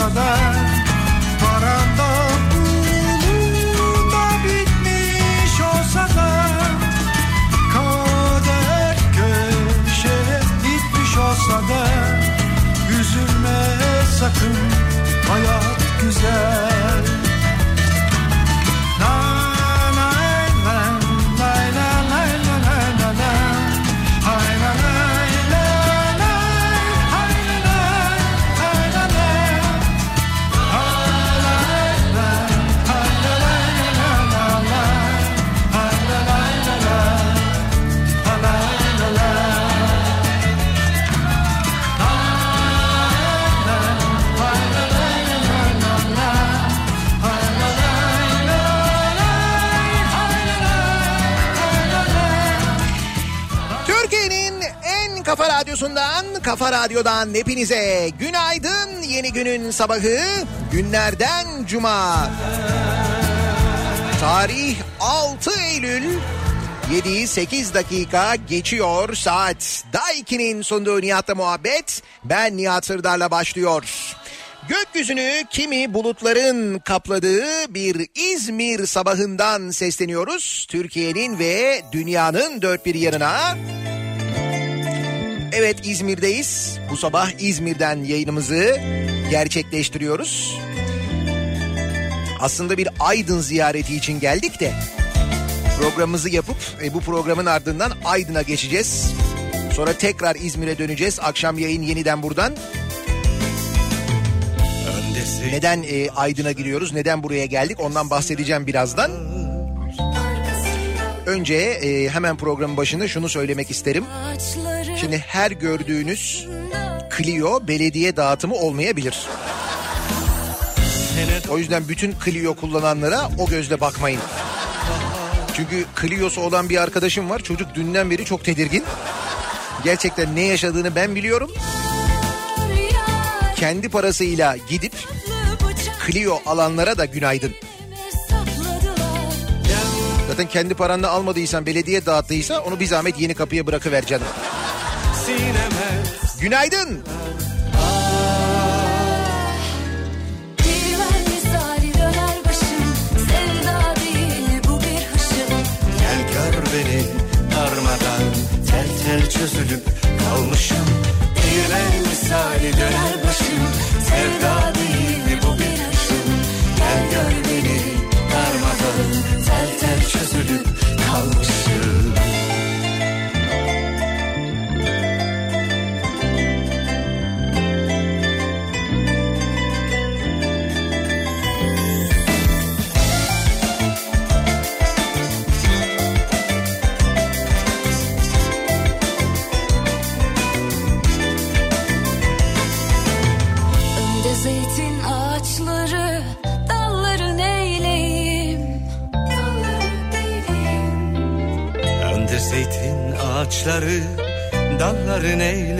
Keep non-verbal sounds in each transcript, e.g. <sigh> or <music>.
saudade kafa radyosundan, kafa radyodan hepinize günaydın. Yeni günün sabahı günlerden cuma. Tarih 6 Eylül 7-8 dakika geçiyor saat. Daiki'nin sunduğu Nihat'la muhabbet. Ben Nihat Sırdar'la başlıyor. Gökyüzünü kimi bulutların kapladığı bir İzmir sabahından sesleniyoruz. Türkiye'nin ve dünyanın dört bir yanına. Evet İzmir'deyiz. Bu sabah İzmir'den yayınımızı gerçekleştiriyoruz. Aslında bir Aydın ziyareti için geldik de programımızı yapıp e, bu programın ardından Aydın'a geçeceğiz. Sonra tekrar İzmir'e döneceğiz. Akşam yayın yeniden buradan. Neden e, Aydın'a giriyoruz? Neden buraya geldik? Ondan bahsedeceğim birazdan. Önce e, hemen programın başında şunu söylemek isterim. Şimdi her gördüğünüz Clio belediye dağıtımı olmayabilir. O yüzden bütün Clio kullananlara o gözle bakmayın. Çünkü Clio'su olan bir arkadaşım var. Çocuk dünden beri çok tedirgin. Gerçekten ne yaşadığını ben biliyorum. Kendi parasıyla gidip Clio alanlara da günaydın. Zaten kendi paranla almadıysan belediye dağıttıysa onu bir zahmet yeni kapıya bırakıver canım. Sineme Günaydın. Divan misali döner başım Sevda değil bu bir hışım Gel gör beni darmadan Tel tel çözülüp kalmışım Değirmen misali döner başım Sevda çözülüp Dalları neyleyim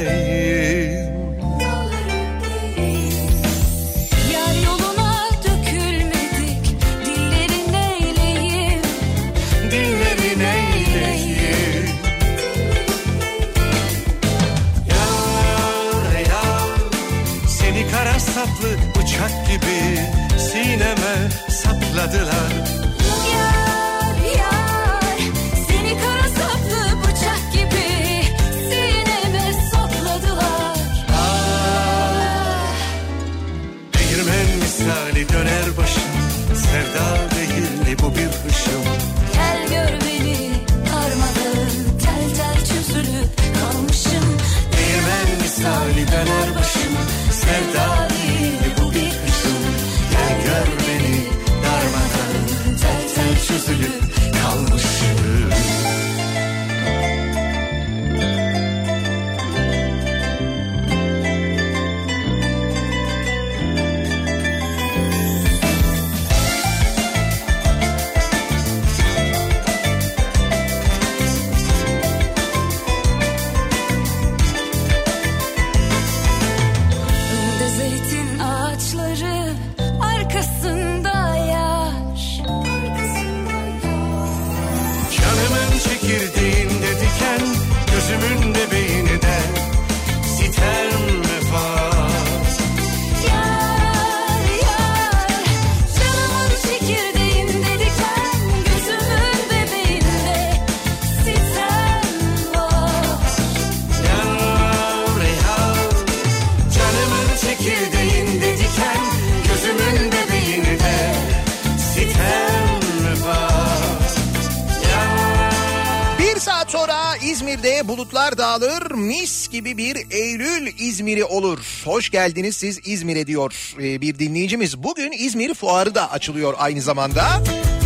gibi bir Eylül İzmir'i olur. Hoş geldiniz siz İzmir'e diyor ee, bir dinleyicimiz. Bugün İzmir Fuarı da açılıyor aynı zamanda.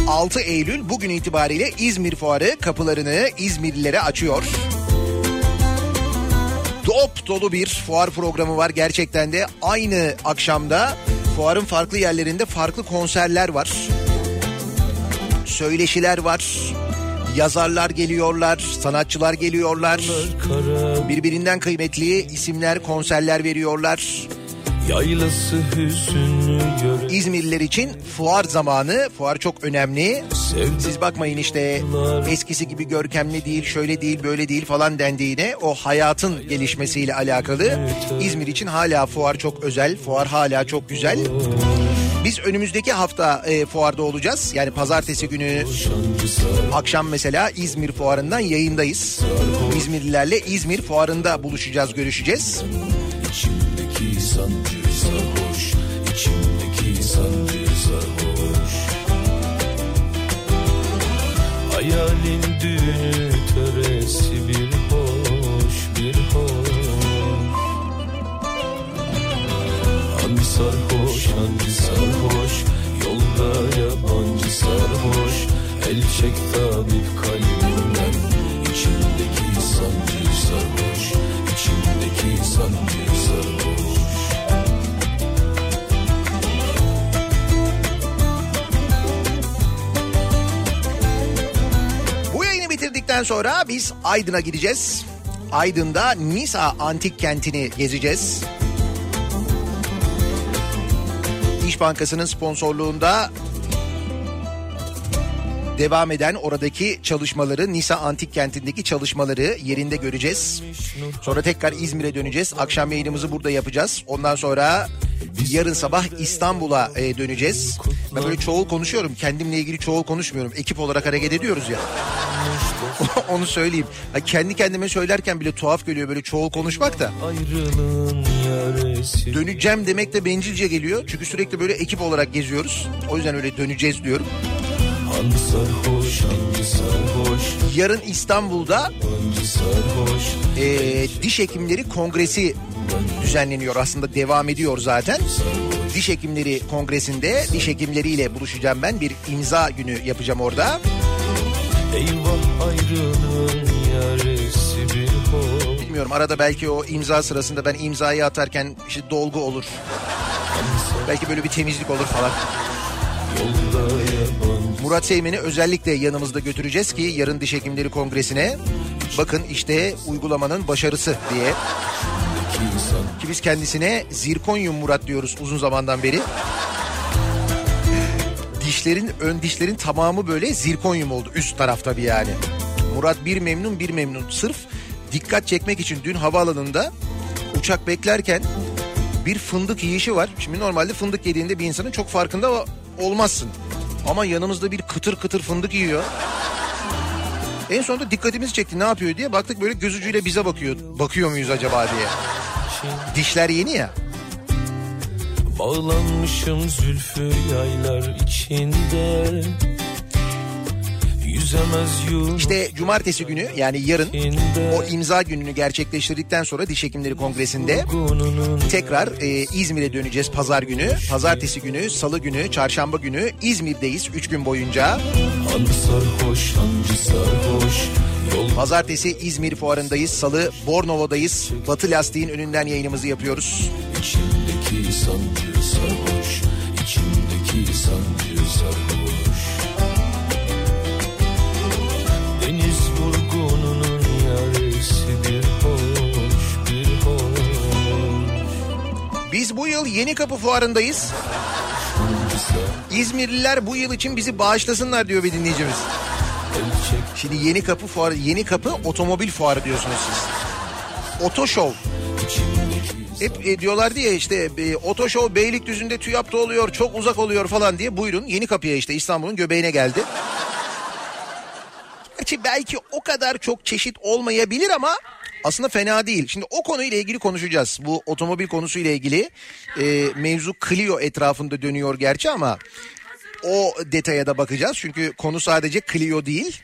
6 Eylül bugün itibariyle İzmir Fuarı kapılarını İzmirlilere açıyor. Dop dolu bir fuar programı var gerçekten de aynı akşamda fuarın farklı yerlerinde farklı konserler var. Söyleşiler var. Yazarlar geliyorlar, sanatçılar geliyorlar. Birbirinden kıymetli isimler konserler veriyorlar. Yaylası hüzünlü İzmirliler için fuar zamanı. Fuar çok önemli. Siz bakmayın işte eskisi gibi görkemli değil, şöyle değil, böyle değil falan dendiğine o hayatın gelişmesiyle alakalı. İzmir için hala fuar çok özel, fuar hala çok güzel. Biz önümüzdeki hafta e, fuarda olacağız. Yani pazartesi günü akşam mesela İzmir fuarından yayındayız. İzmirlilerle İzmir fuarında buluşacağız, görüşeceğiz. İçimdeki sancı sarhoş İçimdeki sancı sarhoş Hayalin düğünü töresi bir hoş bir hoş Hangi sarhoş hangi sarhoş Yolda yabancı sarhoş El çek tabip kalbimden İçimdeki sancı sarhoş İçimdeki sancı sarhoş Bu yayını bitirdikten sonra biz Aydın'a gideceğiz. Aydın'da Nisa Antik Kenti'ni gezeceğiz. İş Bankası'nın sponsorluğunda devam eden oradaki çalışmaları, Nisa Antik Kenti'ndeki çalışmaları yerinde göreceğiz. Sonra tekrar İzmir'e döneceğiz. Akşam yayınımızı burada yapacağız. Ondan sonra yarın sabah İstanbul'a e, döneceğiz. Ben böyle çoğul konuşuyorum. Kendimle ilgili çoğul konuşmuyorum. Ekip olarak hareket ediyoruz ya. <laughs> Onu söyleyeyim. Ha, kendi kendime söylerken bile tuhaf geliyor böyle çoğul konuşmak da. Döneceğim demek de bencilce geliyor. Çünkü sürekli böyle ekip olarak geziyoruz. O yüzden öyle döneceğiz diyorum. Sarhoş sarhoş Yarın İstanbul'da sarhoş e, diş hekimleri kongresi düzenleniyor. Aslında devam ediyor zaten. Diş hekimleri kongresinde diş hekimleriyle buluşacağım ben. Bir imza günü yapacağım orada. Eyvah ayrılığın yaresi bir hoş Bilmiyorum arada belki o imza sırasında ben imzayı atarken işte dolgu olur. Belki böyle bir temizlik olur falan. Murat Seymen'i özellikle yanımızda götüreceğiz ki yarın diş hekimleri kongresine bakın işte uygulamanın başarısı diye. Ki biz kendisine zirkonyum Murat diyoruz uzun zamandan beri. Dişlerin ön dişlerin tamamı böyle zirkonyum oldu üst taraf tabii yani. Murat bir memnun bir memnun. Sırf dikkat çekmek için dün havaalanında uçak beklerken bir fındık yiyişi var. Şimdi normalde fındık yediğinde bir insanın çok farkında olmazsın. Ama yanımızda bir kıtır kıtır fındık yiyor. En sonunda dikkatimizi çekti ne yapıyor diye baktık böyle göz ucuyla bize bakıyor. Bakıyor muyuz acaba diye. Dişler yeni ya. Bağlanmışım zülfü yaylar içinde İşte cumartesi günü yani yarın o imza gününü gerçekleştirdikten sonra diş hekimleri kongresinde tekrar e, İzmir'e döneceğiz pazar günü. Pazartesi günü, salı günü, çarşamba günü İzmir'deyiz 3 gün boyunca. Hangi sarhoş hangi sarhoş Pazartesi İzmir fuarındayız, salı Bornova'dayız. Batı Lastiğin önünden yayınımızı yapıyoruz. içimdeki sancı sarhoş içimdeki sancı sarhoş Deniz vurgununun yaresi bir hoş bir hoş Biz bu yıl Yeni Kapı fuarındayız. İzmirliler bu yıl için bizi bağışlasınlar diyor bir dinleyicimiz. Şimdi Yeni Kapı fuarı, Yeni Kapı otomobil fuarı diyorsunuz siz. Oto Hep e, diyorlardı ya işte e, Oto Beylikdüzü'nde TÜYAP'ta oluyor çok uzak oluyor falan diye buyurun Yeni Kapı'ya işte İstanbul'un göbeğine geldi. Gerçi belki o kadar çok çeşit olmayabilir ama aslında fena değil. Şimdi o konuyla ilgili konuşacağız. Bu otomobil konusuyla ilgili e, mevzu Clio etrafında dönüyor gerçi ama o detaya da bakacağız. Çünkü konu sadece Clio değil.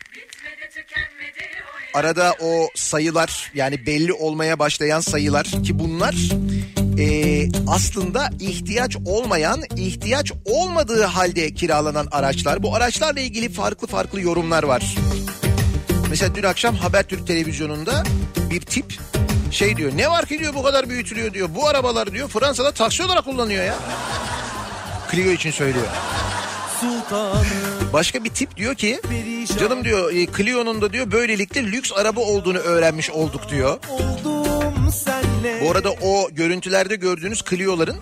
Arada o sayılar yani belli olmaya başlayan sayılar ki bunlar e, aslında ihtiyaç olmayan, ihtiyaç olmadığı halde kiralanan araçlar. Bu araçlarla ilgili farklı farklı yorumlar var. Mesela dün akşam Habertürk televizyonunda bir tip şey diyor. Ne var ki diyor bu kadar büyütülüyor diyor. Bu arabalar diyor Fransa'da taksi olarak kullanıyor ya. Clio için söylüyor. Başka bir tip diyor ki canım diyor e, Clio'nun da diyor böylelikle lüks araba olduğunu öğrenmiş olduk diyor. Bu arada o görüntülerde gördüğünüz Clio'ların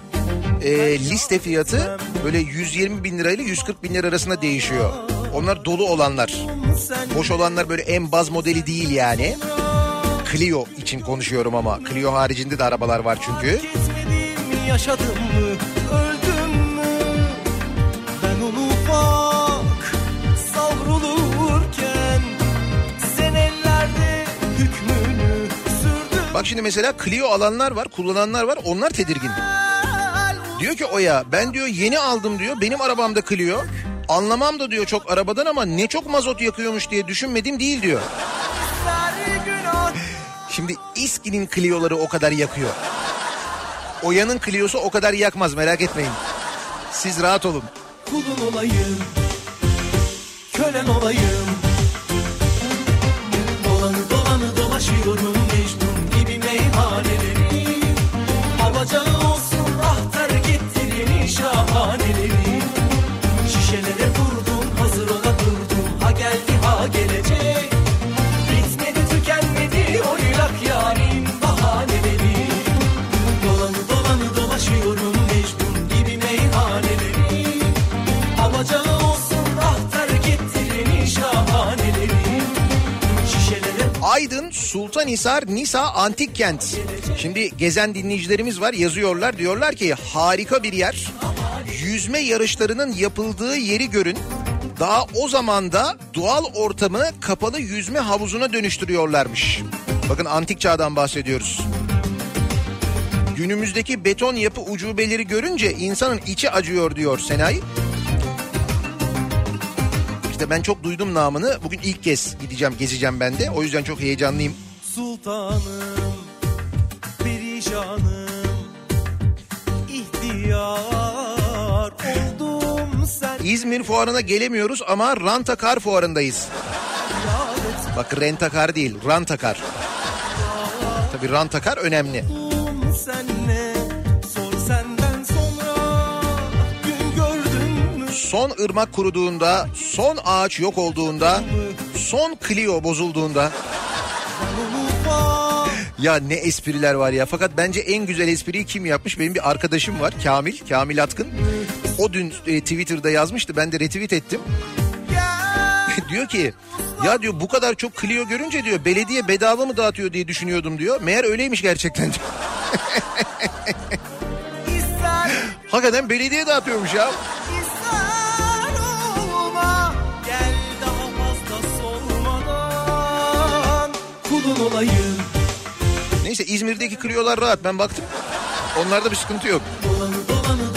e, liste fiyatı böyle 120 bin lirayla 140 bin lira arasında değişiyor. Onlar dolu olanlar. Boş olanlar böyle en baz modeli değil yani. Clio için konuşuyorum ama. Clio haricinde de arabalar var çünkü. Yaşadım mı Bak şimdi mesela Clio alanlar var, kullananlar var. Onlar tedirgin. Diyor ki Oya ben diyor yeni aldım diyor. Benim arabamda Clio. Anlamam da diyor çok arabadan ama ne çok mazot yakıyormuş diye düşünmedim değil diyor. Şimdi İSKİ'nin Clio'ları o kadar yakıyor. Oya'nın Clio'su o kadar yakmaz merak etmeyin. Siz rahat olun. kulun olayım Kölen olayım Dolanı dolanı dolaşıyorum Mecnun gibi meyhaneleri Alacağı olsun ahtar getirin şahaneleri. Şişelere vurdum hazır ola durdum. Ha geldi ha gelecek Sultanhisar Nisa Antik Kent. Şimdi gezen dinleyicilerimiz var yazıyorlar diyorlar ki harika bir yer. Yüzme yarışlarının yapıldığı yeri görün. Daha o zaman da doğal ortamı kapalı yüzme havuzuna dönüştürüyorlarmış. Bakın antik çağdan bahsediyoruz. Günümüzdeki beton yapı ucubeleri görünce insanın içi acıyor diyor Senay. İşte ben çok duydum namını. Bugün ilk kez gideceğim, gezeceğim ben de. O yüzden çok heyecanlıyım. Sultanım, perişanım, ihtiyar oldum sen İzmir fuarına gelemiyoruz ama Rantakar fuarındayız. Bak rentakar değil, rantakar. Tabii rantakar önemli. senle Son ırmak kuruduğunda, son ağaç yok olduğunda, son Clio bozulduğunda ya ne espriler var ya. Fakat bence en güzel espriyi kim yapmış? Benim bir arkadaşım var Kamil, Kamil Atkın. O dün e, Twitter'da yazmıştı. Ben de retweet ettim. <laughs> diyor ki ya diyor bu kadar çok Clio görünce diyor belediye bedava mı dağıtıyor diye düşünüyordum diyor. Meğer öyleymiş gerçekten <laughs> Hakikaten belediye dağıtıyormuş ya. Kulun olayım Neyse İzmir'deki Clio'lar rahat ben baktım. Onlarda bir sıkıntı yok. Dolanı dolanı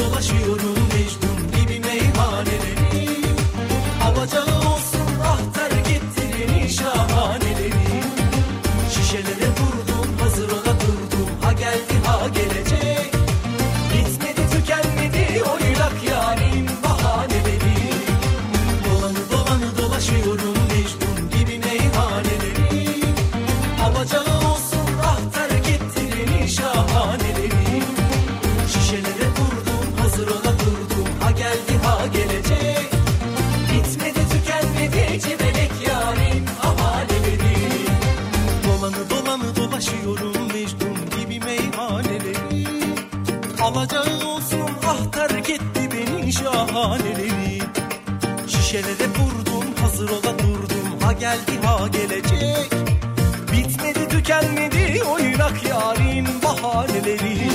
beni şahaneleri Şişelere vurdum hazır ola durdum. Ha geldi ha gelecek. Bitmedi tükenmedi oynak yarim bahaneleri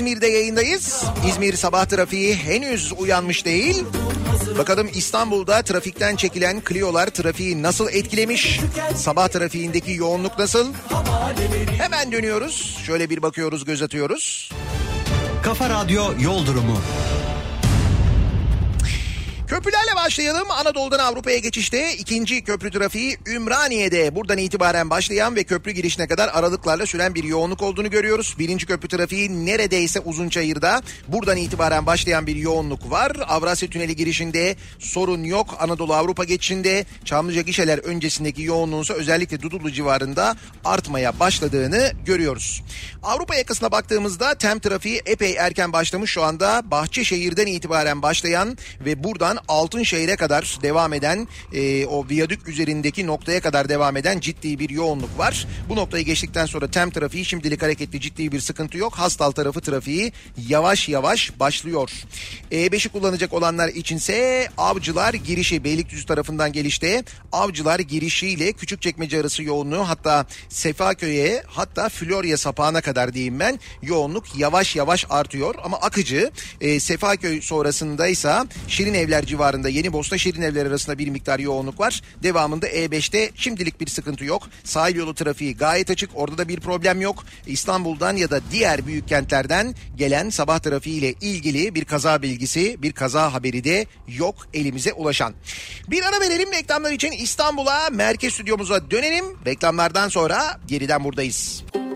İzmir'de yayındayız. İzmir sabah trafiği henüz uyanmış değil. Bakalım İstanbul'da trafikten çekilen Clio'lar trafiği nasıl etkilemiş? Sabah trafiğindeki yoğunluk nasıl? Hemen dönüyoruz. Şöyle bir bakıyoruz, göz atıyoruz. Kafa Radyo Yol Durumu. Köprülerle başlayalım. Anadolu'dan Avrupa'ya geçişte ikinci köprü trafiği Ümraniye'de. Buradan itibaren başlayan ve köprü girişine kadar aralıklarla süren bir yoğunluk olduğunu görüyoruz. Birinci köprü trafiği neredeyse Uzunçayır'da. Buradan itibaren başlayan bir yoğunluk var. Avrasya Tüneli girişinde sorun yok. Anadolu Avrupa geçişinde Çamlıca gişeler öncesindeki yoğunluğunsa özellikle Dudullu civarında artmaya başladığını görüyoruz. Avrupa yakasına baktığımızda tem trafiği epey erken başlamış şu anda. Bahçeşehir'den itibaren başlayan ve buradan Altınşehir'e kadar devam eden e, o viyadük üzerindeki noktaya kadar devam eden ciddi bir yoğunluk var. Bu noktayı geçtikten sonra tem trafiği şimdilik hareketli ciddi bir sıkıntı yok. Hastal tarafı trafiği yavaş yavaş başlıyor. E5'i kullanacak olanlar içinse Avcılar girişi Beylikdüzü tarafından gelişte Avcılar girişiyle Küçükçekmece arası yoğunluğu hatta Sefaköy'e hatta Florya sapağına kadar diyeyim ben yoğunluk yavaş yavaş artıyor ama akıcı e, Sefaköy sonrasındaysa Şirin Evler civarında Yeni Bosna Şirin Evler arasında bir miktar yoğunluk var. Devamında E5'te şimdilik bir sıkıntı yok. Sahil yolu trafiği gayet açık. Orada da bir problem yok. İstanbul'dan ya da diğer büyük kentlerden gelen sabah trafiğiyle ilgili bir kaza bilgisi, bir kaza haberi de yok elimize ulaşan. Bir ara verelim reklamlar için İstanbul'a merkez stüdyomuza dönelim. Reklamlardan sonra geriden buradayız. Kafa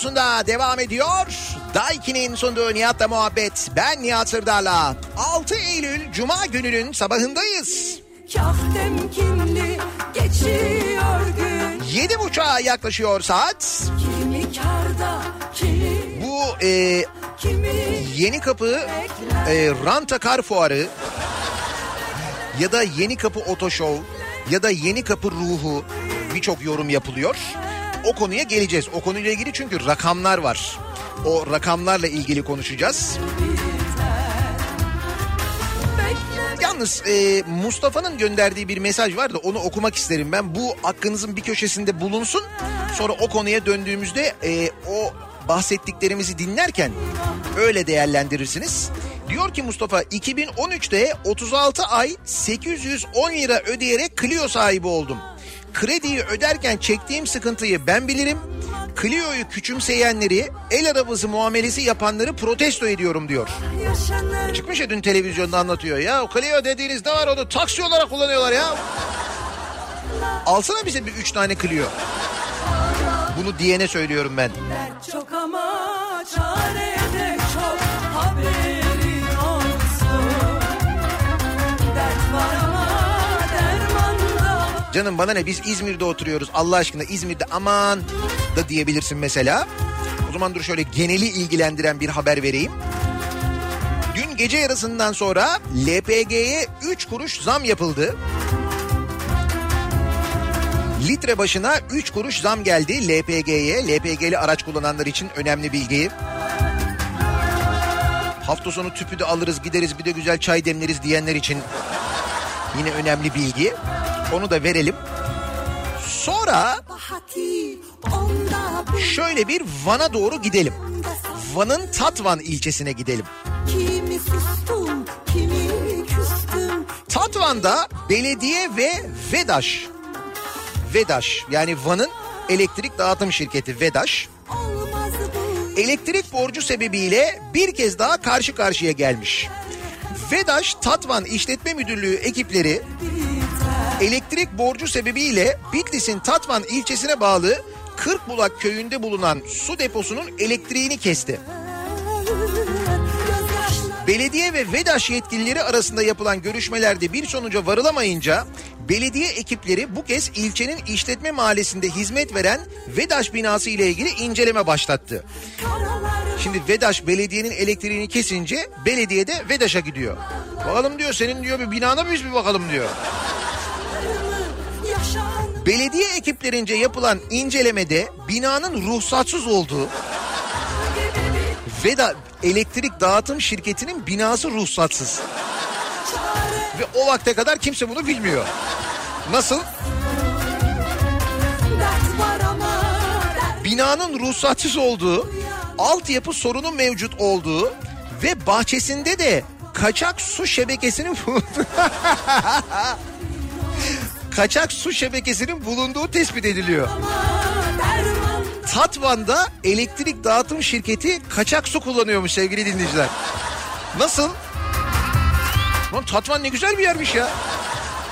radyosunda devam ediyor. Daiki'nin sunduğu Nihat'la muhabbet. Ben Nihat Sırdar'la. 6 Eylül Cuma gününün sabahındayız. Yedi buçuğa yaklaşıyor saat. Kimi karda kimi Bu e, yeni kapı e, Rantakar Fuarı ya da Yeni Kapı Otoşov ya da Yeni Kapı Ruhu birçok yorum yapılıyor. O konuya geleceğiz. O konuyla ilgili çünkü rakamlar var. O rakamlarla ilgili konuşacağız. Yalnız e, Mustafa'nın gönderdiği bir mesaj var da onu okumak isterim ben. Bu aklınızın bir köşesinde bulunsun. Sonra o konuya döndüğümüzde e, o bahsettiklerimizi dinlerken öyle değerlendirirsiniz. Diyor ki Mustafa 2013'te 36 ay 810 lira ödeyerek Clio sahibi oldum. Krediyi öderken çektiğim sıkıntıyı ben bilirim. Clio'yu küçümseyenleri, el arabası muamelesi yapanları protesto ediyorum diyor. Çıkmış ya dün televizyonda anlatıyor. Ya o Clio dediğiniz ne var onu taksi olarak kullanıyorlar ya. Alsana bize bir üç tane Clio. Bunu diyene söylüyorum ben. Çok ama çare de Canım bana ne biz İzmir'de oturuyoruz Allah aşkına İzmir'de aman da diyebilirsin mesela. O zaman dur şöyle geneli ilgilendiren bir haber vereyim. Dün gece yarısından sonra LPG'ye 3 kuruş zam yapıldı. Litre başına 3 kuruş zam geldi LPG'ye. LPG'li araç kullananlar için önemli bilgi. Hafta sonu tüpü de alırız gideriz bir de güzel çay demleriz diyenler için yine önemli bilgi. Onu da verelim. Sonra şöyle bir Van'a doğru gidelim. Van'ın Tatvan ilçesine gidelim. Tatvan'da belediye ve VEDAŞ, VEDAŞ yani Van'ın elektrik dağıtım şirketi VEDAŞ elektrik borcu sebebiyle bir kez daha karşı karşıya gelmiş. VEDAŞ Tatvan İşletme Müdürlüğü ekipleri elektrik borcu sebebiyle Bitlis'in Tatvan ilçesine bağlı Kırkbulak köyünde bulunan su deposunun elektriğini kesti. Belediye ve VEDAŞ yetkilileri arasında yapılan görüşmelerde bir sonuca varılamayınca belediye ekipleri bu kez ilçenin işletme mahallesinde hizmet veren VEDAŞ binası ile ilgili inceleme başlattı. Şimdi VEDAŞ belediyenin elektriğini kesince belediye de VEDAŞ'a gidiyor. Bakalım diyor senin diyor bir binana mı biz bir bakalım diyor. Belediye ekiplerince yapılan incelemede binanın ruhsatsız olduğu Veda elektrik dağıtım şirketinin binası ruhsatsız. Ve o vakte kadar kimse bunu bilmiyor. Nasıl? Binanın ruhsatsız olduğu, altyapı sorunu mevcut olduğu ve bahçesinde de kaçak su şebekesinin. <laughs> kaçak su şebekesinin bulunduğu tespit ediliyor. Tatvan'da elektrik dağıtım şirketi kaçak su kullanıyormuş sevgili dinleyiciler. Nasıl? Lan Tatvan ne güzel bir yermiş ya.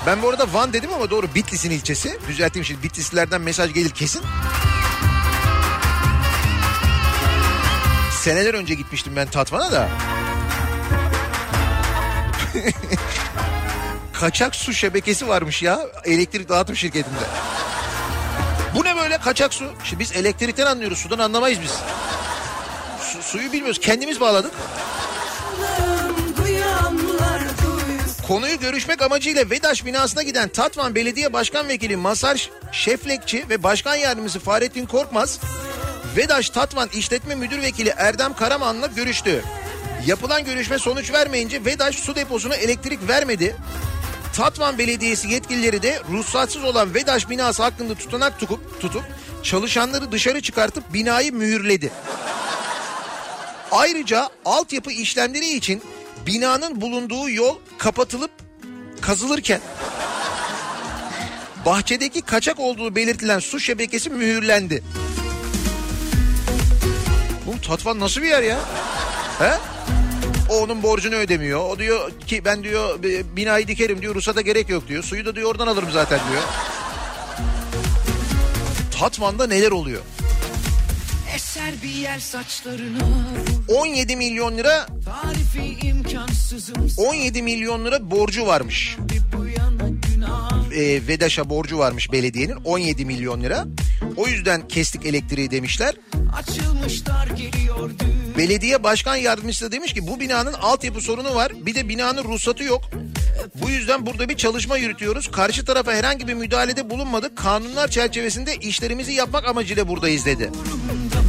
Ben bu arada Van dedim ama doğru Bitlis'in ilçesi. Düzelteyim şimdi Bitlislilerden mesaj gelir kesin. Seneler önce gitmiştim ben Tatvan'a da. <laughs> Kaçak su şebekesi varmış ya elektrik dağıtım şirketinde. Bu ne böyle kaçak su? Şimdi biz elektrikten anlıyoruz sudan anlamayız biz. Su- suyu bilmiyoruz kendimiz bağladık. Konuyu görüşmek amacıyla Vedaş binasına giden Tatvan Belediye Başkan Vekili Masar Şeflekçi ve Başkan Yardımcısı Fahrettin Korkmaz Vedaş Tatvan İşletme Müdür Vekili Erdem Karaman'la görüştü. Yapılan görüşme sonuç vermeyince Vedaş su deposuna elektrik vermedi. Tatvan Belediyesi yetkilileri de ruhsatsız olan Vedaş binası hakkında tutanak tutup, tutup çalışanları dışarı çıkartıp binayı mühürledi. Ayrıca altyapı işlemleri için binanın bulunduğu yol kapatılıp kazılırken bahçedeki kaçak olduğu belirtilen su şebekesi mühürlendi. Bu Tatvan nasıl bir yer ya? He? O onun borcunu ödemiyor. O diyor ki ben diyor bi- binayı dikerim diyor ruhsata gerek yok diyor. Suyu da diyor oradan alırım zaten diyor. Tatvan'da neler oluyor? Eser bir yer saçlarına vur 17 milyon lira Tarifi imkansızım 17 milyon lira borcu varmış. E, VEDAŞ'a borcu varmış belediyenin 17 milyon lira. O yüzden kestik elektriği demişler. Açılmışlar geliyor düğün Belediye başkan yardımcısı da demiş ki bu binanın altyapı sorunu var. Bir de binanın ruhsatı yok. Bu yüzden burada bir çalışma yürütüyoruz. Karşı tarafa herhangi bir müdahalede bulunmadık. Kanunlar çerçevesinde işlerimizi yapmak amacıyla buradayız dedi. Dünya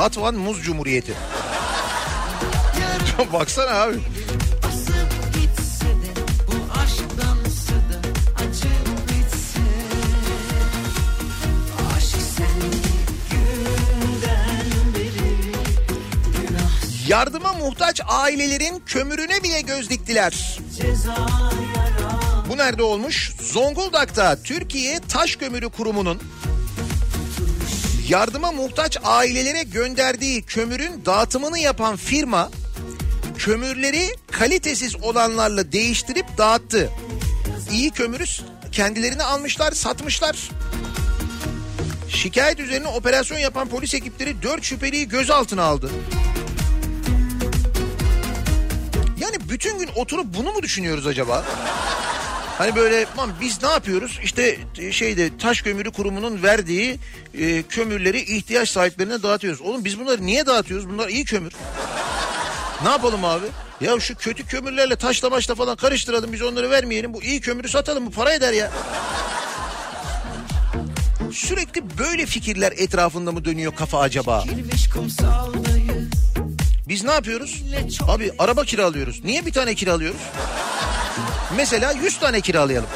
Tatvan Muz Cumhuriyeti. <laughs> Baksana abi. Yardıma muhtaç ailelerin kömürüne bile göz diktiler. Bu nerede olmuş? Zonguldak'ta Türkiye Taş Kömürü Kurumu'nun yardıma muhtaç ailelere gönderdiği kömürün dağıtımını yapan firma kömürleri kalitesiz olanlarla değiştirip dağıttı. İyi kömürü kendilerini almışlar, satmışlar. Şikayet üzerine operasyon yapan polis ekipleri 4 şüpheliyi gözaltına aldı. Yani bütün gün oturup bunu mu düşünüyoruz acaba? Hani böyle "Lan biz ne yapıyoruz? İşte e, şeyde taş kömürü kurumunun verdiği e, kömürleri ihtiyaç sahiplerine dağıtıyoruz. Oğlum biz bunları niye dağıtıyoruz? Bunlar iyi kömür. Ne yapalım abi? Ya şu kötü kömürlerle taşla başla falan karıştıralım biz onları vermeyelim. Bu iyi kömürü satalım bu para eder ya. Sürekli böyle fikirler etrafında mı dönüyor kafa acaba? Biz ne yapıyoruz? Abi araba kiralıyoruz. Niye bir tane kiralıyoruz? Mesela 100 tane kiralayalım.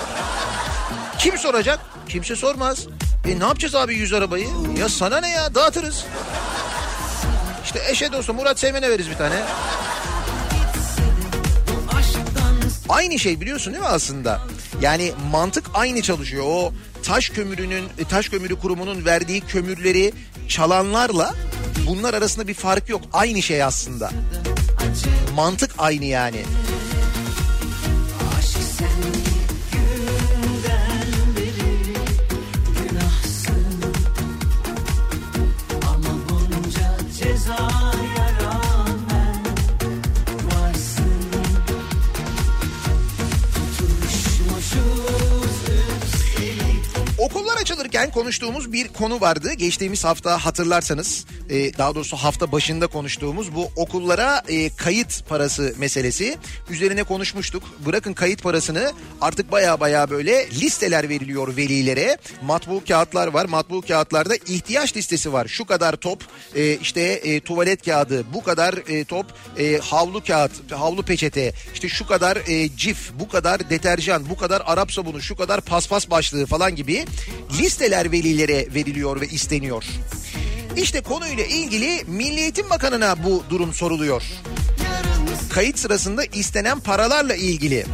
Kim soracak? Kimse sormaz. E ne yapacağız abi 100 arabayı? Ya sana ne ya dağıtırız. İşte eşe dosta Murat Seymen'e veririz bir tane. Aynı şey biliyorsun değil mi aslında? Yani mantık aynı çalışıyor. O taş kömürünün e, taş kömürü kurumunun verdiği kömürleri çalanlarla bunlar arasında bir fark yok. Aynı şey aslında. Mantık aynı yani. Okullar açılırken konuştuğumuz bir konu vardı. Geçtiğimiz hafta hatırlarsanız e, daha doğrusu hafta başında konuştuğumuz bu okullara e, kayıt parası meselesi. Üzerine konuşmuştuk. Bırakın kayıt parasını artık baya baya böyle listeler veriliyor velilere. Matbu kağıtlar var. Matbu kağıtlarda ihtiyaç listesi var. Şu kadar top e, işte tuvalet kağıdı, bu kadar top havlu kağıt, havlu peçete, işte şu kadar e, cif, bu kadar deterjan, bu kadar Arap sabunu, şu kadar paspas başlığı falan gibi listeler velilere veriliyor ve isteniyor. İşte konuyla ilgili Milli Eğitim Bakanı'na bu durum soruluyor. Kayıt sırasında istenen paralarla ilgili.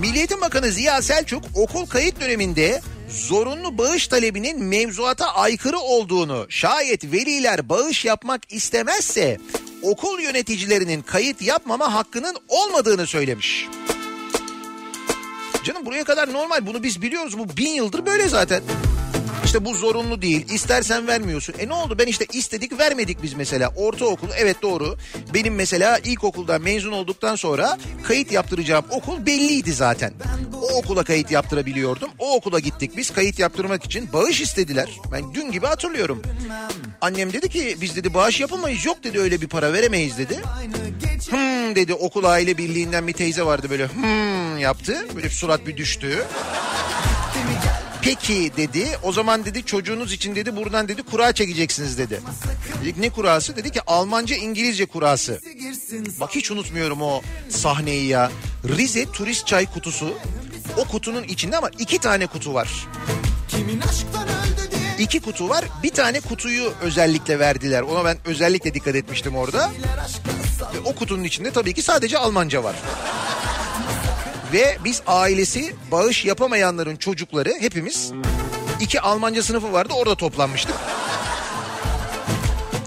Milli Eğitim Bakanı Ziya Selçuk okul kayıt döneminde zorunlu bağış talebinin mevzuata aykırı olduğunu şayet veliler bağış yapmak istemezse okul yöneticilerinin kayıt yapmama hakkının olmadığını söylemiş. Canım buraya kadar normal bunu biz biliyoruz bu bin yıldır böyle zaten. İşte bu zorunlu değil. İstersen vermiyorsun. E ne oldu? Ben işte istedik vermedik biz mesela. Ortaokul evet doğru. Benim mesela ilkokuldan mezun olduktan sonra kayıt yaptıracağım okul belliydi zaten. O okula kayıt yaptırabiliyordum. O okula gittik biz kayıt yaptırmak için. Bağış istediler. Ben dün gibi hatırlıyorum. Annem dedi ki biz dedi bağış yapamayız. Yok dedi öyle bir para veremeyiz dedi. Hmm dedi okul aile birliğinden bir teyze vardı böyle hmm yaptı. Böyle surat bir düştü. Peki dedi. O zaman dedi çocuğunuz için dedi buradan dedi kura çekeceksiniz dedi. Dedik ne kurası? Dedi ki Almanca İngilizce kurası. Bak hiç unutmuyorum o sahneyi ya. Rize turist çay kutusu. O kutunun içinde ama iki tane kutu var. İki kutu var. Bir tane kutuyu özellikle verdiler. Ona ben özellikle dikkat etmiştim orada. Ve o kutunun içinde tabii ki sadece Almanca var. Ve biz ailesi bağış yapamayanların çocukları hepimiz iki Almanca sınıfı vardı orada toplanmıştık.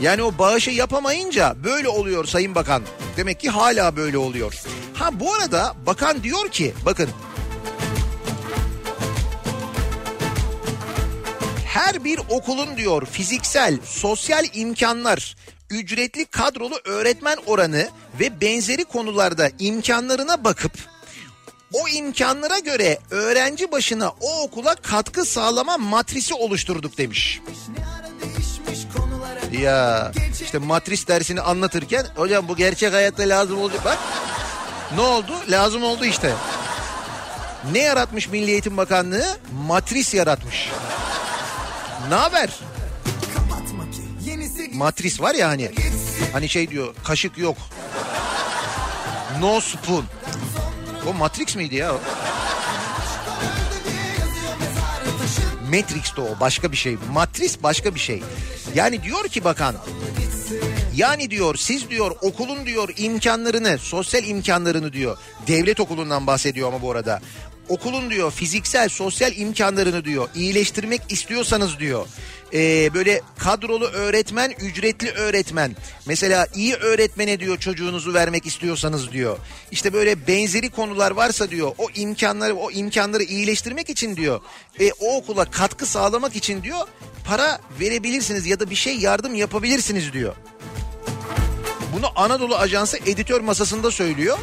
Yani o bağışı yapamayınca böyle oluyor Sayın Bakan. Demek ki hala böyle oluyor. Ha bu arada bakan diyor ki bakın Her bir okulun diyor fiziksel, sosyal imkanlar, ücretli kadrolu öğretmen oranı ve benzeri konularda imkanlarına bakıp o imkanlara göre öğrenci başına o okula katkı sağlama matrisi oluşturduk demiş. Ya işte matris dersini anlatırken hocam bu gerçek hayatta lazım olacak. Bak ne oldu? Lazım oldu işte. Ne yaratmış Milli Eğitim Bakanlığı? Matris yaratmış. Ne haber? Matris var ya hani. Hani şey diyor kaşık yok. No spoon. O Matrix miydi ya? o? Matrix'te o başka bir şey. Matris başka bir şey. Yani diyor ki bakan yani diyor siz diyor okulun diyor imkanlarını sosyal imkanlarını diyor devlet okulundan bahsediyor ama bu arada okulun diyor fiziksel sosyal imkanlarını diyor iyileştirmek istiyorsanız diyor ee, böyle kadrolu öğretmen ücretli öğretmen mesela iyi öğretmene diyor çocuğunuzu vermek istiyorsanız diyor işte böyle benzeri konular varsa diyor o imkanları o imkanları iyileştirmek için diyor e, o okula katkı sağlamak için diyor para verebilirsiniz ya da bir şey yardım yapabilirsiniz diyor. Bunu Anadolu Ajansı editör masasında söylüyor.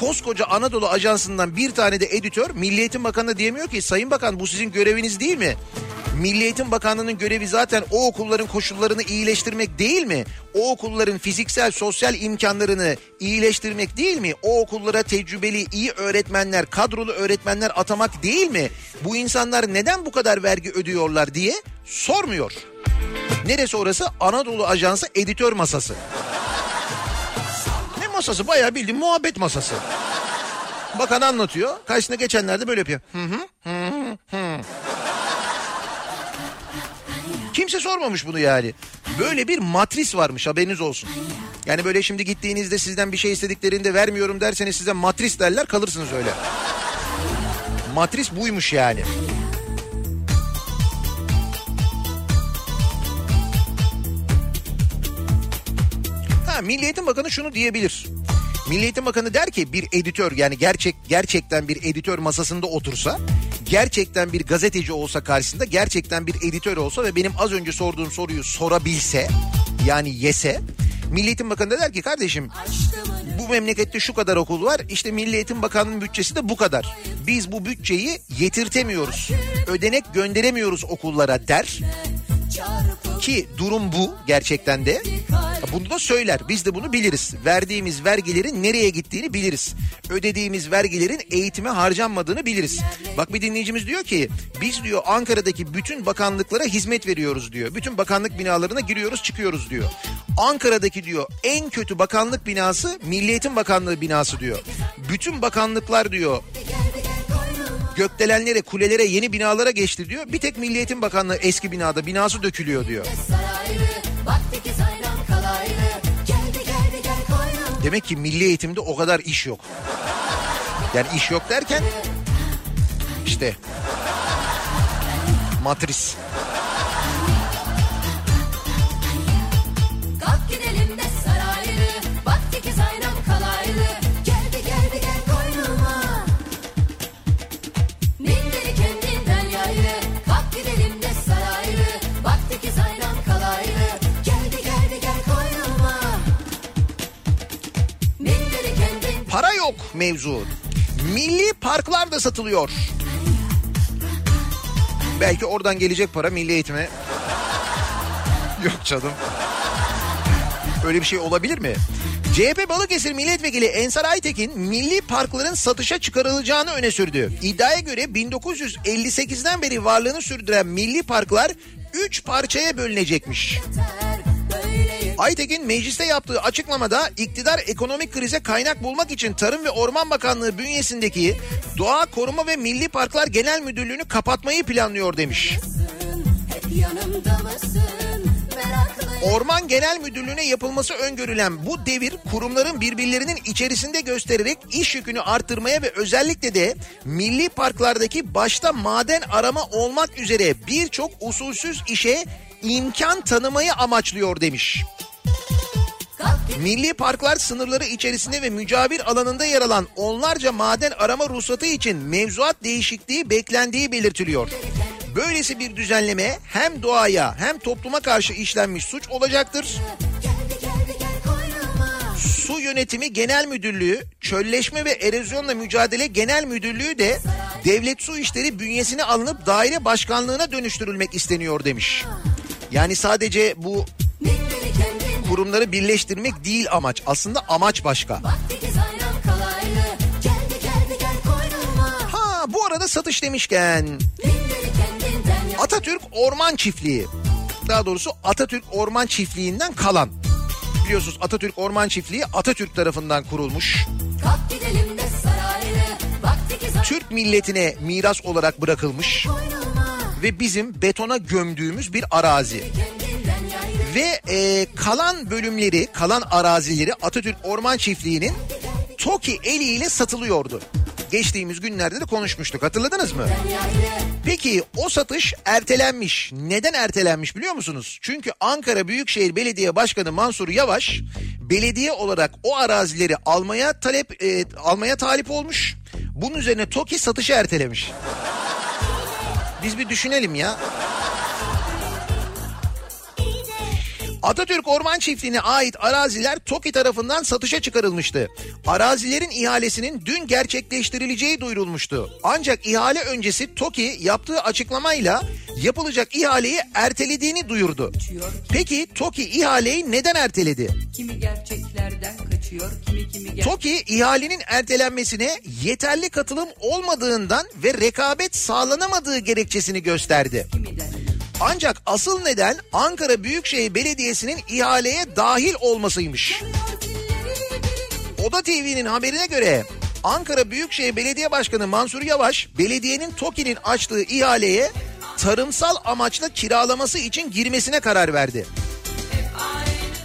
Koskoca Anadolu Ajansı'ndan bir tane de editör Milli Eğitim Bakanı diyemiyor ki Sayın Bakan bu sizin göreviniz değil mi? Milli Eğitim Bakanlığı'nın görevi zaten o okulların koşullarını iyileştirmek değil mi? O okulların fiziksel sosyal imkanlarını iyileştirmek değil mi? O okullara tecrübeli iyi öğretmenler, kadrolu öğretmenler atamak değil mi? Bu insanlar neden bu kadar vergi ödüyorlar diye sormuyor. Neresi orası? Anadolu Ajansı editör masası. Masası? Bayağı bildiğin muhabbet masası. Bakan anlatıyor. Karşısına geçenler de böyle yapıyor. Hı, hı hı, hı. Kimse sormamış bunu yani. Böyle bir matris varmış haberiniz olsun. Yani böyle şimdi gittiğinizde sizden bir şey istediklerinde vermiyorum derseniz size matris derler kalırsınız öyle. Matris buymuş yani. Milli Eğitim Bakanı şunu diyebilir. Milli Eğitim Bakanı der ki bir editör yani gerçek gerçekten bir editör masasında otursa gerçekten bir gazeteci olsa karşısında gerçekten bir editör olsa ve benim az önce sorduğum soruyu sorabilse yani yese Milli Eğitim Bakanı da der ki kardeşim bu memlekette şu kadar okul var işte Milli Eğitim Bakanlığı'nın bütçesi de bu kadar. Biz bu bütçeyi yetirtemiyoruz ödenek gönderemiyoruz okullara der ki durum bu gerçekten de. Bunu da söyler. Biz de bunu biliriz. Verdiğimiz vergilerin nereye gittiğini biliriz. Ödediğimiz vergilerin eğitime harcanmadığını biliriz. Bak bir dinleyicimiz diyor ki biz diyor Ankara'daki bütün bakanlıklara hizmet veriyoruz diyor. Bütün bakanlık binalarına giriyoruz çıkıyoruz diyor. Ankara'daki diyor en kötü bakanlık binası Milli Eğitim Bakanlığı binası diyor. Bütün bakanlıklar diyor gökdelenlere, kulelere, yeni binalara geçti diyor. Bir tek Milli Eğitim Bakanlığı eski binada binası dökülüyor diyor. Demek ki milli eğitimde o kadar iş yok. Yani iş yok derken işte matris. Para yok mevzu. Milli parklar da satılıyor. Belki oradan gelecek para milli eğitime. Yok canım. Öyle bir şey olabilir mi? CHP Balıkesir Milletvekili Ensar Aytekin milli parkların satışa çıkarılacağını öne sürdü. İddiaya göre 1958'den beri varlığını sürdüren milli parklar 3 parçaya bölünecekmiş. böyle Aytekin mecliste yaptığı açıklamada iktidar ekonomik krize kaynak bulmak için Tarım ve Orman Bakanlığı bünyesindeki Doğa Koruma ve Milli Parklar Genel Müdürlüğü'nü kapatmayı planlıyor demiş. Orman Genel Müdürlüğü'ne yapılması öngörülen bu devir kurumların birbirlerinin içerisinde göstererek iş yükünü arttırmaya ve özellikle de milli parklardaki başta maden arama olmak üzere birçok usulsüz işe imkan tanımayı amaçlıyor demiş. Milli parklar sınırları içerisinde ve mücavir alanında yer alan onlarca maden arama ruhsatı için mevzuat değişikliği beklendiği belirtiliyor. Böylesi bir düzenleme hem doğaya hem topluma karşı işlenmiş suç olacaktır. Su Yönetimi Genel Müdürlüğü, Çölleşme ve Erozyonla Mücadele Genel Müdürlüğü de devlet su işleri bünyesine alınıp daire başkanlığına dönüştürülmek isteniyor demiş. Yani sadece bu kurumları birleştirmek değil amaç. Aslında amaç başka. Ha bu arada satış demişken Atatürk Orman Çiftliği. Daha doğrusu Atatürk Orman Çiftliği'nden kalan. Biliyorsunuz Atatürk Orman Çiftliği Atatürk tarafından kurulmuş. Saraylı Türk milletine miras olarak bırakılmış ve bizim betona gömdüğümüz bir arazi. Yayrı Ve e, kalan bölümleri, kalan arazileri Atatürk Orman Çiftliği'nin TOKİ eliyle satılıyordu. Geçtiğimiz günlerde de konuşmuştuk hatırladınız mı? Peki o satış ertelenmiş. Neden ertelenmiş biliyor musunuz? Çünkü Ankara Büyükşehir Belediye Başkanı Mansur Yavaş belediye olarak o arazileri almaya talep e, almaya talip olmuş. Bunun üzerine TOKİ satışı ertelemiş. Biz bir düşünelim ya. Atatürk Orman Çiftliği'ne ait araziler TOKİ tarafından satışa çıkarılmıştı. Arazilerin ihalesinin dün gerçekleştirileceği duyurulmuştu. Ancak ihale öncesi TOKİ yaptığı açıklamayla yapılacak ihaleyi ertelediğini duyurdu. Peki TOKİ ihaleyi neden erteledi? kimi gerçeklerden kaçıyor, kimi kimi ger- TOKİ ihalenin ertelenmesine yeterli katılım olmadığından ve rekabet sağlanamadığı gerekçesini gösterdi. kimiden. Ancak asıl neden Ankara Büyükşehir Belediyesi'nin ihaleye dahil olmasıymış. Oda TV'nin haberine göre Ankara Büyükşehir Belediye Başkanı Mansur Yavaş belediyenin TOKİ'nin açtığı ihaleye tarımsal amaçla kiralaması için girmesine karar verdi.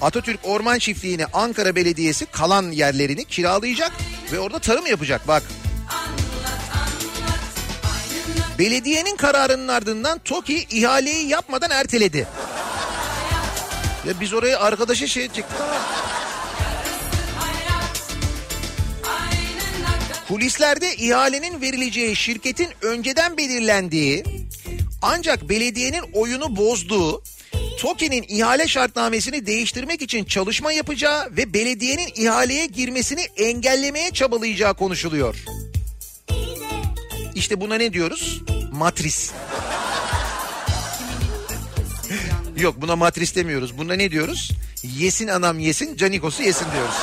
Atatürk Orman Çiftliği'ne Ankara Belediyesi kalan yerlerini kiralayacak ve orada tarım yapacak bak. Belediyenin kararının ardından TOKİ ihaleyi yapmadan erteledi. Ya biz oraya arkadaşa şey çıktık ama... Kulislerde ihalenin verileceği şirketin önceden belirlendiği ancak belediyenin oyunu bozduğu TOKİ'nin ihale şartnamesini değiştirmek için çalışma yapacağı ve belediyenin ihaleye girmesini engellemeye çabalayacağı konuşuluyor. İşte buna ne diyoruz? Matris. Yok buna matris demiyoruz. Buna ne diyoruz? Yesin anam yesin, canikos'u yesin diyoruz.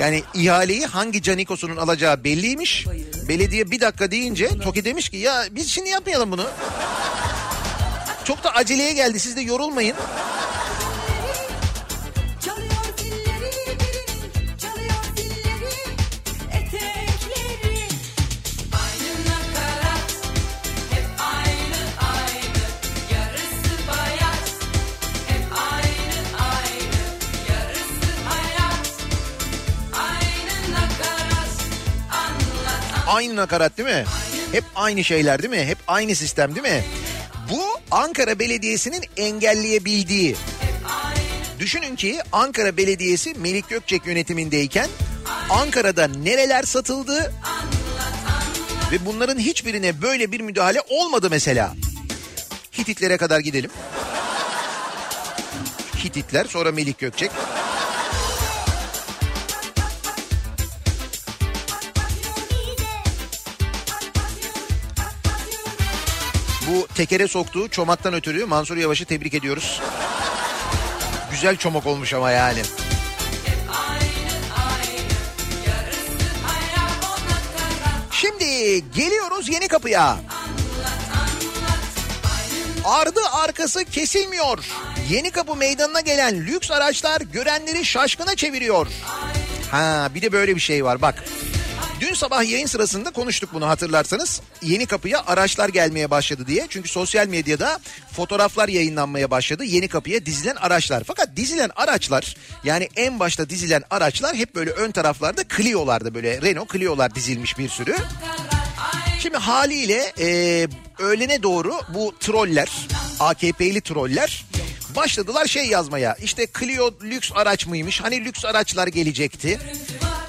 Yani ihaleyi hangi canikosunun alacağı belliymiş. Belediye bir dakika deyince TOKİ demiş ki ya biz şimdi yapmayalım bunu. Çok da aceleye geldi siz de yorulmayın. Aynı nakarat değil mi? Hep aynı şeyler değil mi? Hep aynı sistem değil mi? Bu Ankara Belediyesi'nin engelleyebildiği. Düşünün ki Ankara Belediyesi Melik Gökçek yönetimindeyken Ankara'da nereler satıldı ve bunların hiçbirine böyle bir müdahale olmadı mesela. Hititlere kadar gidelim. Hititler sonra Melik Gökçek. Bu tekere soktuğu çomaktan ötürü Mansur Yavaş'ı tebrik ediyoruz. Güzel çomak olmuş ama yani. Şimdi geliyoruz yeni kapıya. Ardı arkası kesilmiyor. Yeni kapı meydanına gelen lüks araçlar görenleri şaşkına çeviriyor. Ha bir de böyle bir şey var bak. Dün sabah yayın sırasında konuştuk bunu hatırlarsanız. Yeni kapıya araçlar gelmeye başladı diye. Çünkü sosyal medyada fotoğraflar yayınlanmaya başladı. Yeni kapıya dizilen araçlar. Fakat dizilen araçlar yani en başta dizilen araçlar hep böyle ön taraflarda Clio'larda böyle Renault Clio'lar dizilmiş bir sürü. Şimdi haliyle e, öğlene doğru bu troller, AKP'li troller başladılar şey yazmaya. İşte Clio lüks araç mıymış? Hani lüks araçlar gelecekti.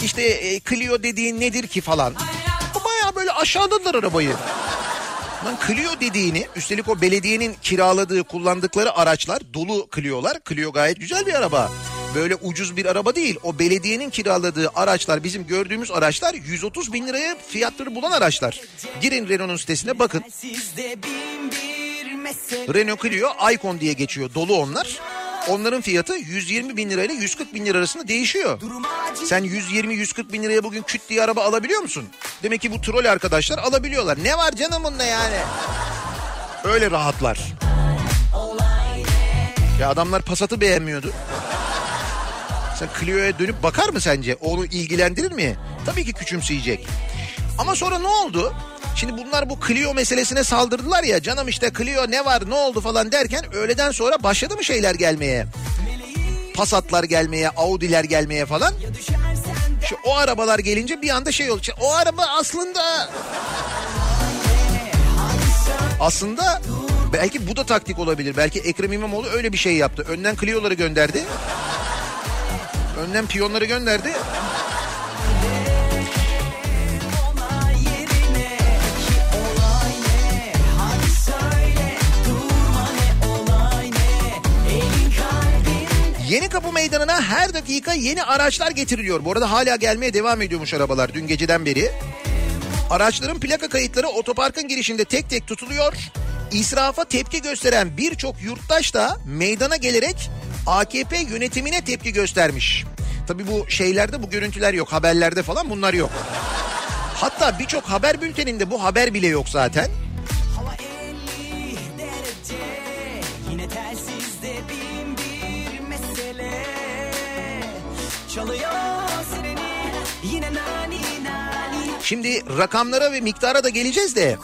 İşte e, Clio dediğin nedir ki falan. Baya böyle aşağıladılar arabayı. Lan Clio dediğini üstelik o belediyenin kiraladığı kullandıkları araçlar dolu Clio'lar. Clio gayet güzel bir araba. Böyle ucuz bir araba değil. O belediyenin kiraladığı araçlar bizim gördüğümüz araçlar 130 bin liraya fiyatları bulan araçlar. Girin Renault'un sitesine bakın. Renault Clio Icon diye geçiyor dolu onlar. Onların fiyatı 120 bin lirayla 140 bin lira arasında değişiyor. Sen 120-140 bin liraya bugün küt diye araba alabiliyor musun? Demek ki bu troll arkadaşlar alabiliyorlar. Ne var canım bunda yani? Öyle rahatlar. Ya adamlar Passat'ı beğenmiyordu. Sen Clio'ya dönüp bakar mı sence? Onu ilgilendirir mi? Tabii ki küçümseyecek. Ama sonra ne oldu? Şimdi bunlar bu Clio meselesine saldırdılar ya canım işte Clio ne var ne oldu falan derken öğleden sonra başladı mı şeyler gelmeye? Passat'lar gelmeye, Audi'ler gelmeye falan. Şu o arabalar gelince bir anda şey oldu. İşte O araba aslında aslında belki bu da taktik olabilir. Belki Ekrem İmamoğlu öyle bir şey yaptı. Önden Clio'ları gönderdi. Önden piyonları gönderdi. Yeni Kapı Meydanı'na her dakika yeni araçlar getiriliyor. Bu arada hala gelmeye devam ediyormuş arabalar dün geceden beri. Araçların plaka kayıtları otoparkın girişinde tek tek tutuluyor. İsrafa tepki gösteren birçok yurttaş da meydana gelerek AKP yönetimine tepki göstermiş. Tabi bu şeylerde bu görüntüler yok haberlerde falan bunlar yok. Hatta birçok haber bülteninde bu haber bile yok zaten. Şimdi rakamlara ve miktara da geleceğiz de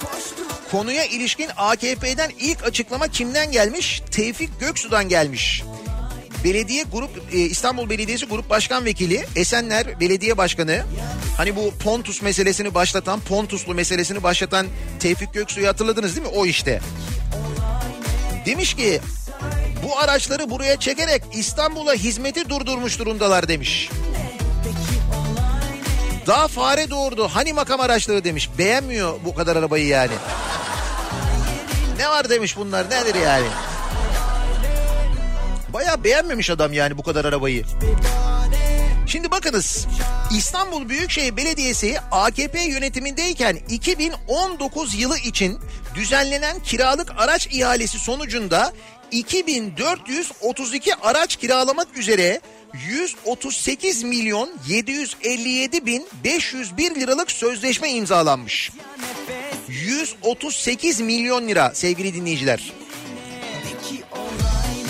konuya ilişkin AKP'den ilk açıklama kimden gelmiş? Tevfik Göksu'dan gelmiş. Belediye grup e, İstanbul Belediyesi Grup Başkan Vekili Esenler Belediye Başkanı hani bu Pontus meselesini başlatan Pontuslu meselesini başlatan Tevfik Göksu'yu hatırladınız değil mi? O işte. Demiş ki bu araçları buraya çekerek İstanbul'a hizmeti durdurmuş durumdalar demiş. Daha fare doğurdu. Hani makam araçları demiş. Beğenmiyor bu kadar arabayı yani. Ne var demiş bunlar nedir yani? Bayağı beğenmemiş adam yani bu kadar arabayı. Şimdi bakınız İstanbul Büyükşehir Belediyesi AKP yönetimindeyken 2019 yılı için düzenlenen kiralık araç ihalesi sonucunda 2432 araç kiralamak üzere 138 milyon 757 bin 501 liralık sözleşme imzalanmış. 138 milyon lira sevgili dinleyiciler.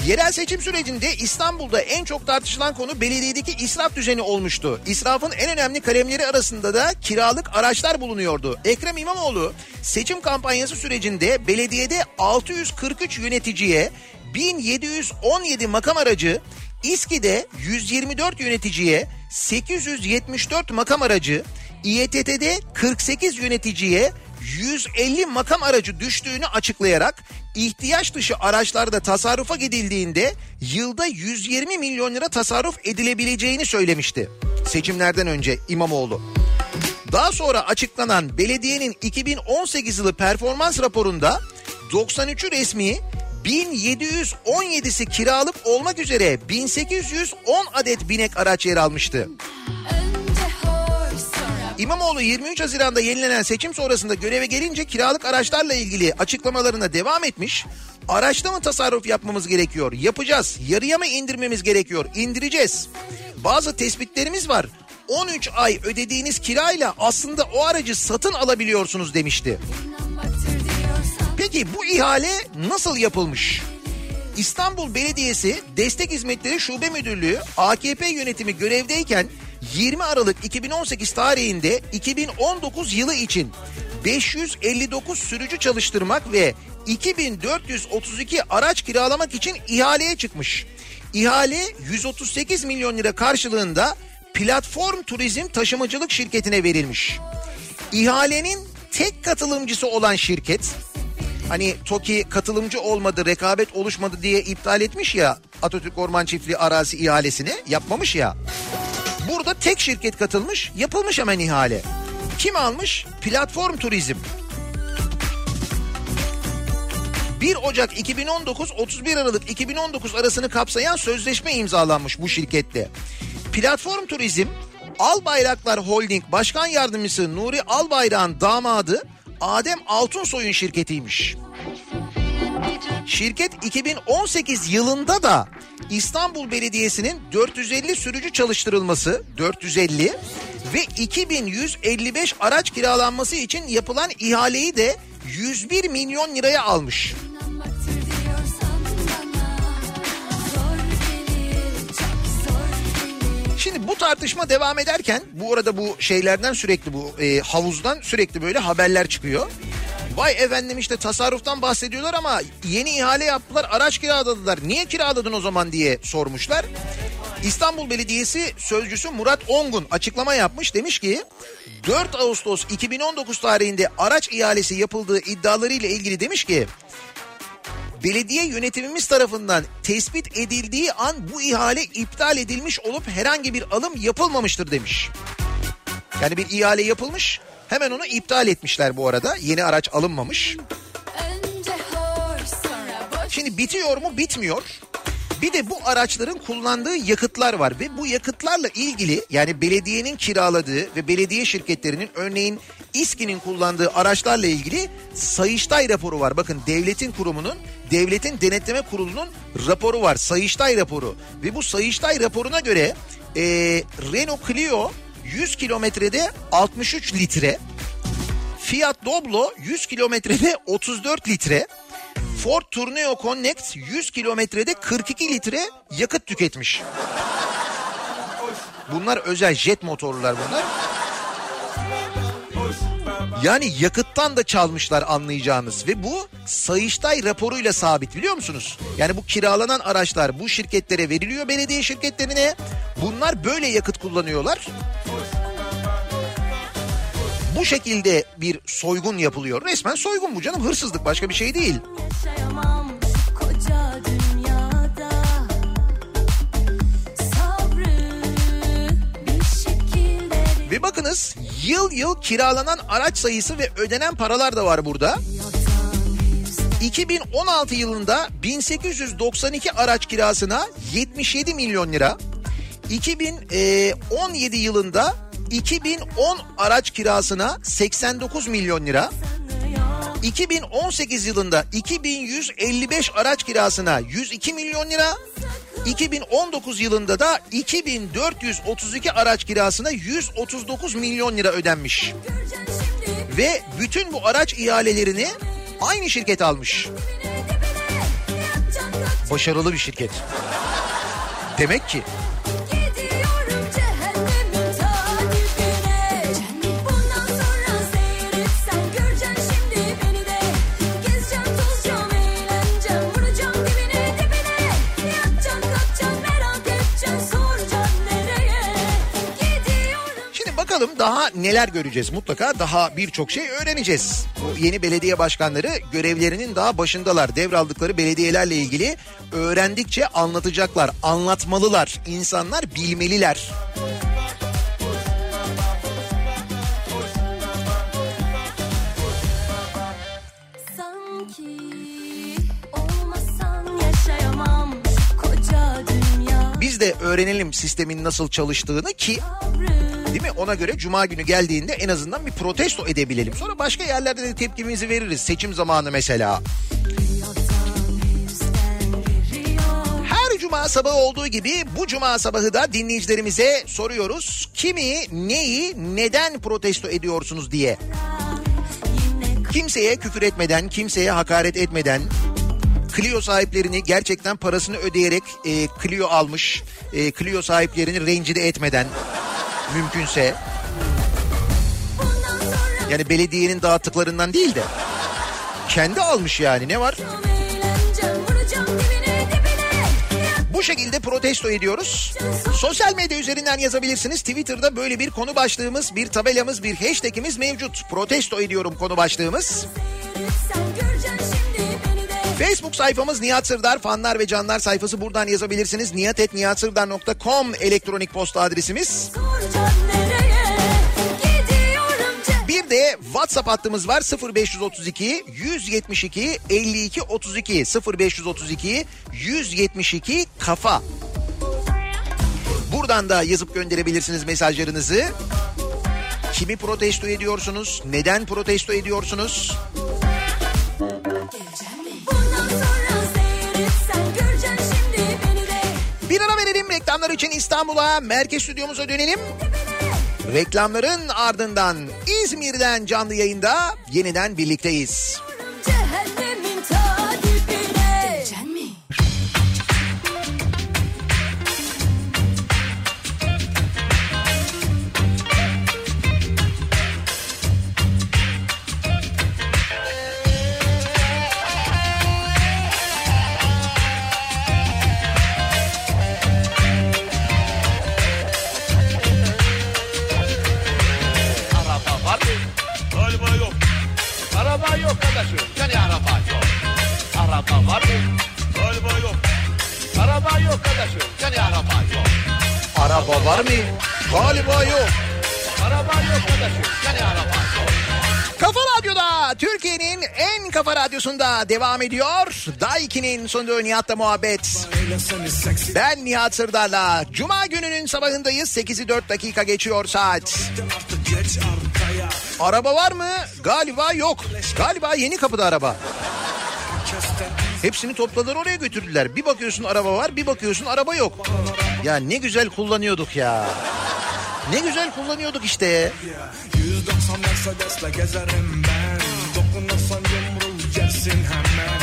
Yerel seçim sürecinde İstanbul'da en çok tartışılan konu belediyedeki israf düzeni olmuştu. İsrafın en önemli kalemleri arasında da kiralık araçlar bulunuyordu. Ekrem İmamoğlu seçim kampanyası sürecinde belediyede 643 yöneticiye 1717 makam aracı, İSKİ'de 124 yöneticiye 874 makam aracı, İETT'de 48 yöneticiye 150 makam aracı düştüğünü açıklayarak ihtiyaç dışı araçlarda tasarrufa gidildiğinde yılda 120 milyon lira tasarruf edilebileceğini söylemişti. Seçimlerden önce İmamoğlu. Daha sonra açıklanan belediyenin 2018 yılı performans raporunda 93'ü resmi 1717'si kiralık olmak üzere 1810 adet binek araç yer almıştı. İmamoğlu 23 Haziran'da yenilenen seçim sonrasında göreve gelince kiralık araçlarla ilgili açıklamalarına devam etmiş. Araçta mı tasarruf yapmamız gerekiyor? Yapacağız. Yarıya mı indirmemiz gerekiyor? İndireceğiz. Bazı tespitlerimiz var. 13 ay ödediğiniz kirayla aslında o aracı satın alabiliyorsunuz demişti. Peki bu ihale nasıl yapılmış? İstanbul Belediyesi Destek Hizmetleri Şube Müdürlüğü AKP yönetimi görevdeyken 20 Aralık 2018 tarihinde 2019 yılı için 559 sürücü çalıştırmak ve 2432 araç kiralamak için ihaleye çıkmış. İhale 138 milyon lira karşılığında Platform Turizm Taşımacılık Şirketi'ne verilmiş. İhalenin tek katılımcısı olan şirket hani TOKİ katılımcı olmadı rekabet oluşmadı diye iptal etmiş ya Atatürk Orman Çiftliği arazi ihalesini yapmamış ya. Burada tek şirket katılmış yapılmış hemen ihale. Kim almış? Platform Turizm. 1 Ocak 2019 31 Aralık 2019 arasını kapsayan sözleşme imzalanmış bu şirkette. Platform Turizm Albayraklar Holding Başkan Yardımcısı Nuri Albayrak'ın damadı Adem Altunsoy'un şirketiymiş. Şirket 2018 yılında da İstanbul Belediyesi'nin 450 sürücü çalıştırılması 450 ve 2155 araç kiralanması için yapılan ihaleyi de 101 milyon liraya almış. Şimdi bu tartışma devam ederken bu arada bu şeylerden sürekli bu e, havuzdan sürekli böyle haberler çıkıyor. Vay efendim işte tasarruftan bahsediyorlar ama yeni ihale yaptılar araç kiraladılar. Niye kiraladın o zaman diye sormuşlar. İstanbul Belediyesi sözcüsü Murat Ongun açıklama yapmış. Demiş ki 4 Ağustos 2019 tarihinde araç ihalesi yapıldığı iddialarıyla ilgili demiş ki belediye yönetimimiz tarafından tespit edildiği an bu ihale iptal edilmiş olup herhangi bir alım yapılmamıştır demiş. Yani bir ihale yapılmış hemen onu iptal etmişler bu arada yeni araç alınmamış. Şimdi bitiyor mu bitmiyor. Bir de bu araçların kullandığı yakıtlar var ve bu yakıtlarla ilgili yani belediyenin kiraladığı ve belediye şirketlerinin örneğin İSKİ'nin kullandığı araçlarla ilgili Sayıştay raporu var. Bakın devletin kurumunun, devletin denetleme kurulunun raporu var. Sayıştay raporu ve bu Sayıştay raporuna göre e, Renault Clio 100 kilometrede 63 litre, Fiat Doblo 100 kilometrede 34 litre. Ford Tourneo Connect 100 kilometrede 42 litre yakıt tüketmiş. Bunlar özel jet motorlular bunlar. Yani yakıttan da çalmışlar anlayacağınız ve bu Sayıştay raporuyla sabit biliyor musunuz? Yani bu kiralanan araçlar bu şirketlere veriliyor belediye şirketlerine. Bunlar böyle yakıt kullanıyorlar. Bu şekilde bir soygun yapılıyor. Resmen soygun bu canım hırsızlık başka bir şey değil. yaşayamam Ve bakınız yıl yıl kiralanan araç sayısı ve ödenen paralar da var burada. 2016 yılında 1892 araç kirasına 77 milyon lira. 2017 yılında 2010 araç kirasına 89 milyon lira. 2018 yılında 2155 araç kirasına 102 milyon lira. 2019 yılında da 2432 araç kirasına 139 milyon lira ödenmiş. Ve bütün bu araç ihalelerini aynı şirket almış. Başarılı bir şirket. Demek ki daha neler göreceğiz. Mutlaka daha birçok şey öğreneceğiz. Bu yeni belediye başkanları görevlerinin daha başındalar. Devraldıkları belediyelerle ilgili öğrendikçe anlatacaklar, anlatmalılar. İnsanlar bilmeliler. Biz de öğrenelim sistemin nasıl çalıştığını ki Değil mi? Ona göre cuma günü geldiğinde en azından bir protesto edebilelim. Sonra başka yerlerde de tepkimizi veririz. Seçim zamanı mesela. Her cuma sabahı olduğu gibi bu cuma sabahı da dinleyicilerimize soruyoruz. Kimi, neyi, neden protesto ediyorsunuz diye. Kimseye küfür etmeden, kimseye hakaret etmeden, Clio sahiplerini gerçekten parasını ödeyerek e, Clio almış, e, Clio sahiplerini rencide etmeden mümkünse. Yani belediyenin dağıttıklarından değil de kendi almış yani ne var? Bu şekilde protesto ediyoruz. Sosyal medya üzerinden yazabilirsiniz. Twitter'da böyle bir konu başlığımız, bir tabelamız, bir hashtagimiz mevcut. Protesto ediyorum konu başlığımız. Facebook sayfamız Nihat Sırdar fanlar ve canlar sayfası buradan yazabilirsiniz. nihatetnihatsırdar.com elektronik posta adresimiz. Bir de WhatsApp hattımız var 0532 172 52 32 0532 172 kafa. Buradan da yazıp gönderebilirsiniz mesajlarınızı. Kimi protesto ediyorsunuz? Neden protesto ediyorsunuz? Bundan verelim reklamlar için İstanbul'a merkez stüdyomuza dönelim. Reklamların ardından İzmir'den canlı yayında yeniden birlikteyiz. cehennemin Araba var mı? Galiba yok. Araba yok kardeşim. Yani araba yok. Araba var mı? Galiba yok. Araba yok kardeşim. Yani araba yok. Kafa Radyo'da Türkiye'nin en kafa radyosunda devam ediyor. Daiki'nin sonunda Nihat'la muhabbet. Ben Nihat Sırdar'la. Cuma gününün sabahındayız. 8'i 4 dakika geçiyor saat. Araba var mı? Galiba yok. Galiba yeni kapıda araba. Hepsini topladılar oraya götürdüler. Bir bakıyorsun araba var bir bakıyorsun araba yok. Ya ne güzel kullanıyorduk ya. Ne güzel kullanıyorduk işte. 190 Mercedes'le gezerim ben Dokunursan yumruğu yersin hemen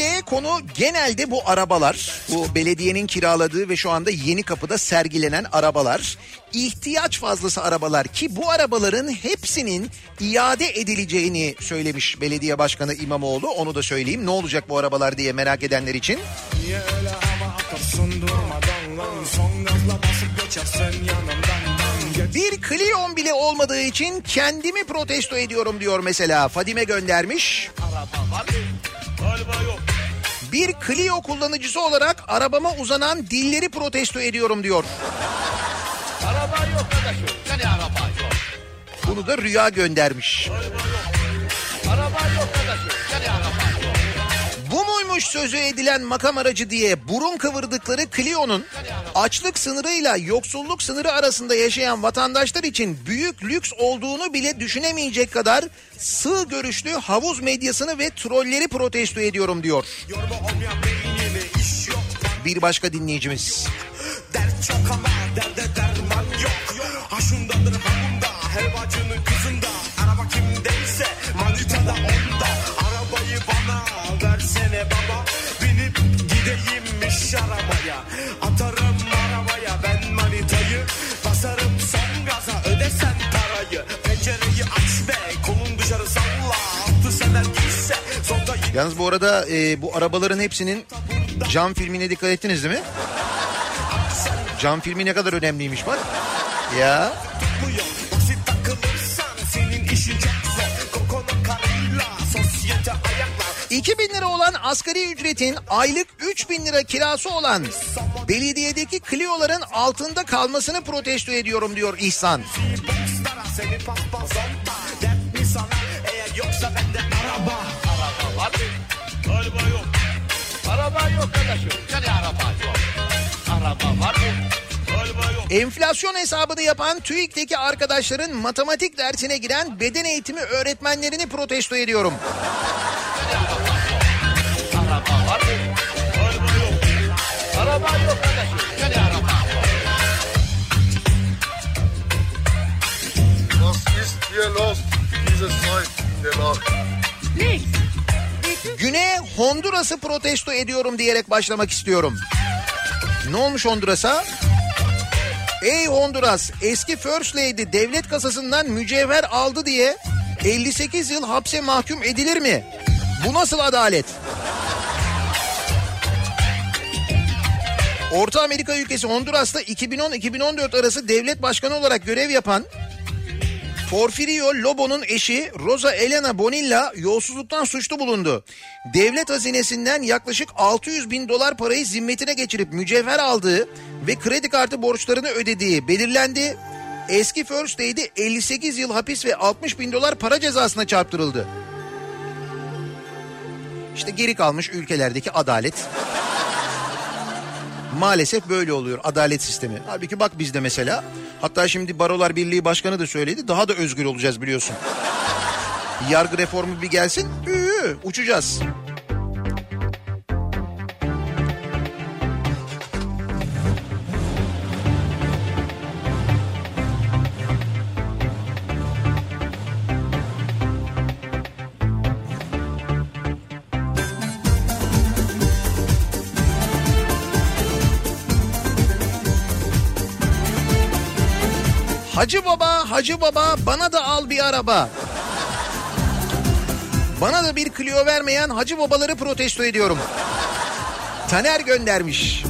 Elbette konu genelde bu arabalar. Bu belediyenin kiraladığı ve şu anda yeni kapıda sergilenen arabalar. ihtiyaç fazlası arabalar ki bu arabaların hepsinin iade edileceğini söylemiş belediye başkanı İmamoğlu. Onu da söyleyeyim ne olacak bu arabalar diye merak edenler için. Niye öyle hava atarsın durmadan lan Son gazla basıp geçersin yanımdan Bir Clio'm bile olmadığı için kendimi protesto ediyorum diyor mesela. Fadime göndermiş. Araba var mı? Yok. Bir Clio kullanıcısı olarak arabama uzanan dilleri protesto ediyorum diyor. Araba yok kardeşim. Yani araba yok. Bunu da Rüya göndermiş. Araba yok kardeşim. Yani araba muymuş sözü edilen makam aracı diye burun kıvırdıkları Clio'nun açlık sınırıyla yoksulluk sınırı arasında yaşayan vatandaşlar için büyük lüks olduğunu bile düşünemeyecek kadar sığ görüşlü havuz medyasını ve trolleri protesto ediyorum diyor. Bir başka dinleyicimiz. Dert çok ama derde derman yok Ha şundadır ha bunda Helvacının kızında Yalnız bu arada e, bu arabaların hepsinin cam filmine dikkat ettiniz değil mi? Cam filmi ne kadar önemliymiş bak. Ya ayaklar 2000 lira olan asgari ücretin aylık 3000 lira kirası olan belediyedeki Clio'ların altında kalmasını protesto ediyorum diyor İhsan. Seni paspazonda Dert mi sana eğer yoksa bende Galiba yok. Araba yok kardeşim. Yani araba yok. Araba var mı? Enflasyon hesabını yapan TÜİK'teki arkadaşların matematik dersine giren beden eğitimi öğretmenlerini protesto ediyorum. Araba var mı? Galiba yok. Araba yok kardeşim. Yani araba yok. Was ist hier los? Diese Zeit der Nacht. Güne Honduras'ı protesto ediyorum diyerek başlamak istiyorum. Ne olmuş Honduras'a? Ey Honduras eski First Lady devlet kasasından mücevher aldı diye 58 yıl hapse mahkum edilir mi? Bu nasıl adalet? Orta Amerika ülkesi Honduras'ta 2010-2014 arası devlet başkanı olarak görev yapan Porfirio Lobo'nun eşi Rosa Elena Bonilla yolsuzluktan suçlu bulundu. Devlet hazinesinden yaklaşık 600 bin dolar parayı zimmetine geçirip mücevher aldığı ve kredi kartı borçlarını ödediği belirlendi. Eski First Lady 58 yıl hapis ve 60 bin dolar para cezasına çarptırıldı. İşte geri kalmış ülkelerdeki adalet. Maalesef böyle oluyor adalet sistemi. Halbuki bak bizde mesela. Hatta şimdi Barolar Birliği Başkanı da söyledi. Daha da özgür olacağız biliyorsun. Yargı reformu bir gelsin. Üü, uçacağız. Hacı baba, hacı baba bana da al bir araba. Bana da bir Clio vermeyen hacı babaları protesto ediyorum. Taner göndermiş.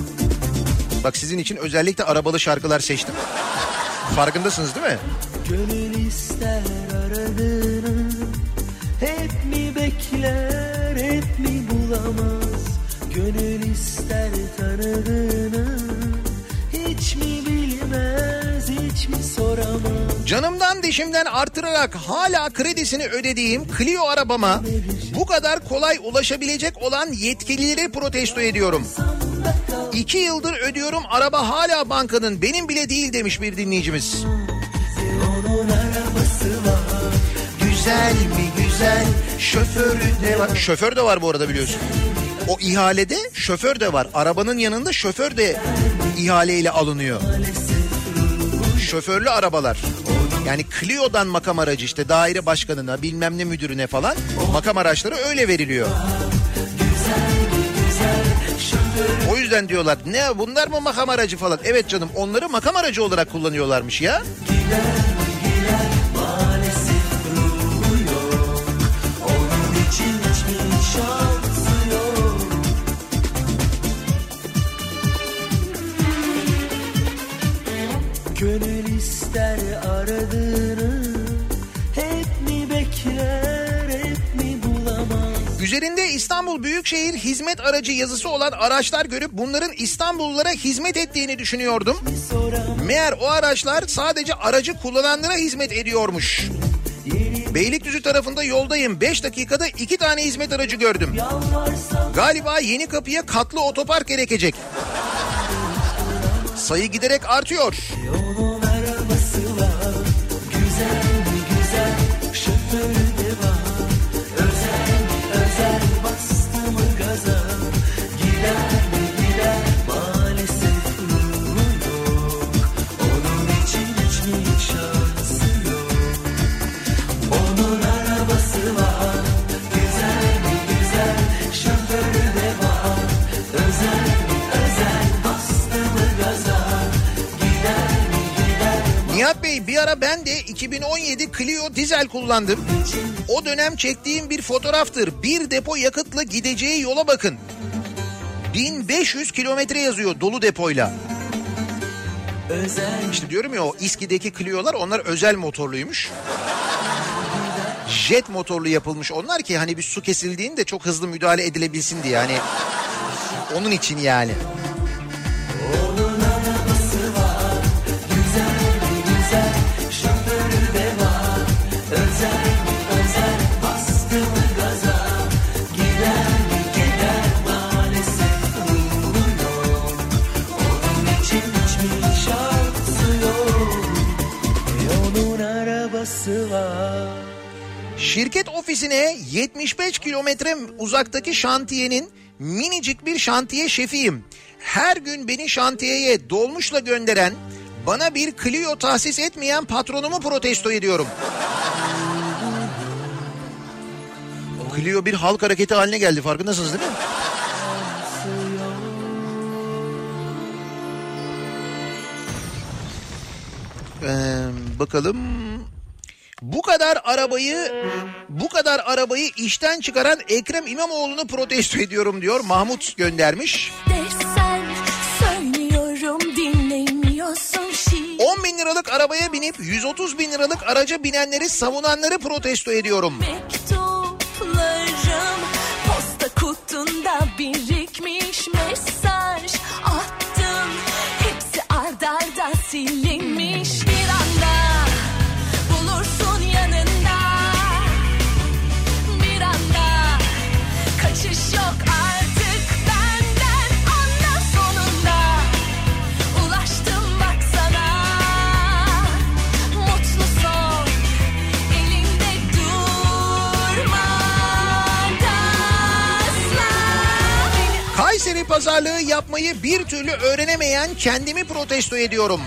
Bak sizin için özellikle arabalı şarkılar seçtim. Farkındasınız değil mi? Gönül ister aradığını Hep mi bekler hep mi bulamaz Gönül ister tanıdığını Canımdan dişimden artırarak hala kredisini ödediğim Clio arabama bu kadar kolay ulaşabilecek olan yetkilileri protesto ediyorum. İki yıldır ödüyorum araba hala bankanın benim bile değil demiş bir dinleyicimiz. Güzel mi güzel şoförü de var. Şoför de var bu arada biliyorsun. O ihalede şoför de var. Arabanın yanında şoför de ihaleyle alınıyor. Şoförlü arabalar. Yani Clio'dan makam aracı işte daire başkanına bilmem ne müdürüne falan makam araçları öyle veriliyor. O yüzden diyorlar ne bunlar mı makam aracı falan. Evet canım onları makam aracı olarak kullanıyorlarmış ya. Maalesef Üzerinde İstanbul Büyükşehir hizmet aracı yazısı olan araçlar görüp bunların İstanbullulara hizmet ettiğini düşünüyordum. Meğer o araçlar sadece aracı kullananlara hizmet ediyormuş. Beylikdüzü tarafında yoldayım. 5 dakikada 2 tane hizmet aracı gördüm. Galiba yeni kapıya katlı otopark gerekecek. Sayı giderek artıyor. Onun arabası var Güzel mi güzel Şoförü Nihat Bey bir ara ben de 2017 Clio dizel kullandım. O dönem çektiğim bir fotoğraftır. Bir depo yakıtla gideceği yola bakın. 1500 kilometre yazıyor dolu depoyla. Özel İşte diyorum ya o İSKİ'deki Clio'lar onlar özel motorluymuş. Jet motorlu yapılmış onlar ki hani bir su kesildiğinde çok hızlı müdahale edilebilsin diye yani. Onun için yani. Şirket ofisine 75 kilometre uzaktaki şantiyenin minicik bir şantiye şefiyim. Her gün beni şantiyeye dolmuşla gönderen, bana bir Clio tahsis etmeyen patronumu protesto ediyorum. Clio bir halk hareketi haline geldi farkındasınız değil mi? Ee, bakalım. Bu kadar arabayı bu kadar arabayı işten çıkaran Ekrem İmamoğlu'nu protesto ediyorum diyor. Mahmut göndermiş. Dersen söylüyorum dinlemiyorsun şiir 10 bin liralık arabaya binip 130 bin liralık araca binenleri savunanları protesto ediyorum. Mektuplarım posta kutunda birikmiş mesaj attım Hepsi ard arda pazarlığı yapmayı bir türlü öğrenemeyen kendimi protesto ediyorum.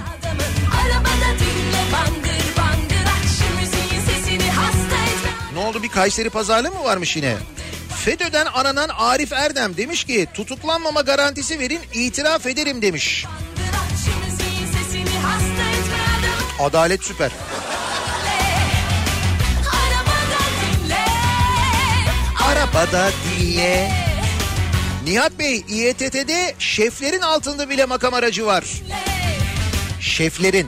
Ne oldu bir Kayseri pazarlığı mı varmış yine? FETÖ'den aranan Arif Erdem demiş ki tutuklanmama garantisi verin itiraf ederim demiş. Adalet süper. Arabada dinle Arabada dinle. Nihat Bey İETT'de şeflerin altında bile makam aracı var. Şeflerin.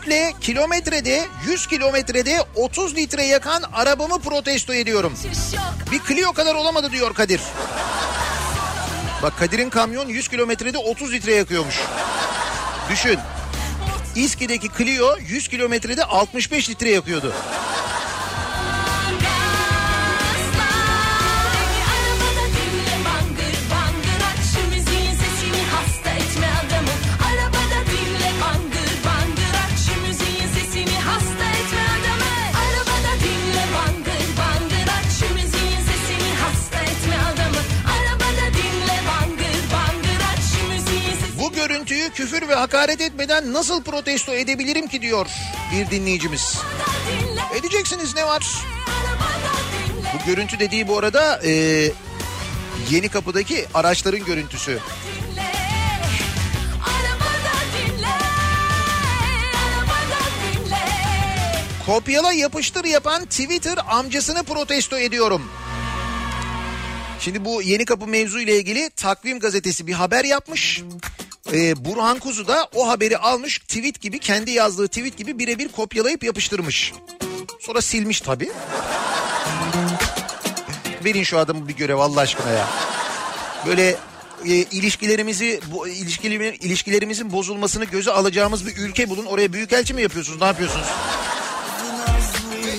20 ton yükle kilometrede 100 kilometrede 30 litre yakan arabamı protesto ediyorum. Bir Clio kadar olamadı diyor Kadir. Bak Kadir'in kamyon 100 kilometrede 30 litre yakıyormuş. Düşün. İSKİ'deki Clio 100 kilometrede 65 litre yakıyordu. Küfür ve hakaret etmeden nasıl protesto edebilirim ki diyor bir dinleyicimiz. dinle Edeceksiniz ne var? Bu görüntü dediği bu arada e, yeni kapıdaki araçların görüntüsü. Kopyala yapıştır yapan Twitter amcasını protesto ediyorum. Şimdi bu yeni kapı mevzu ile ilgili Takvim gazetesi bir haber yapmış. Ee, Burhan Kuzu da o haberi almış tweet gibi kendi yazdığı tweet gibi birebir kopyalayıp yapıştırmış. Sonra silmiş tabii. Verin şu adamı bir görev Allah aşkına ya. Böyle e, ilişkilerimizi bu ilişkiler, ilişkilerimizin bozulmasını göze alacağımız bir ülke bulun. Oraya büyükelçi mi yapıyorsunuz? Ne yapıyorsunuz?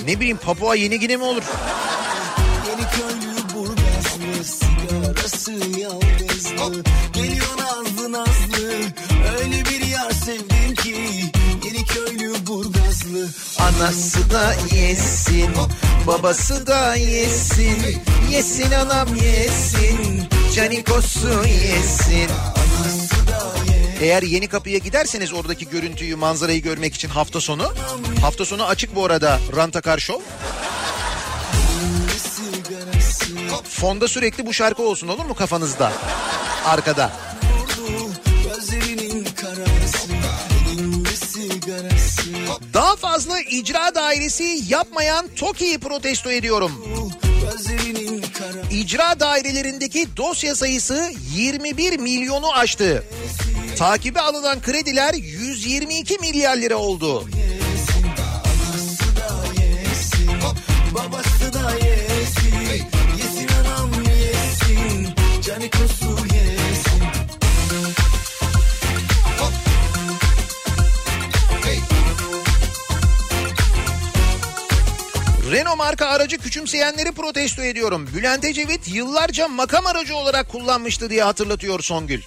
Ne bileyim Papua Yeni Gine mi olur? Yeni köylü burgazlı sigarası yalnızlı Geliyor nazlı öyle bir yar sevdim ki Yeni köylü burgazlı Anası da yesin, babası da yesin. Yesin anam yesin, canikosu yesin. Eğer yeni kapıya giderseniz oradaki görüntüyü, manzarayı görmek için hafta sonu. Hafta sonu açık bu arada Rantakar Show. Fonda sürekli bu şarkı olsun olur mu kafanızda? Arkada. Daha fazla icra dairesi yapmayan TOKİ'yi protesto ediyorum. İcra dairelerindeki dosya sayısı 21 milyonu aştı. Takibe alınan krediler 122 milyar lira oldu. babası da yesin Yesin anam yesin canikosu yesin marka aracı küçümseyenleri protesto ediyorum. Bülent Ecevit yıllarca makam aracı olarak kullanmıştı diye hatırlatıyor Songül.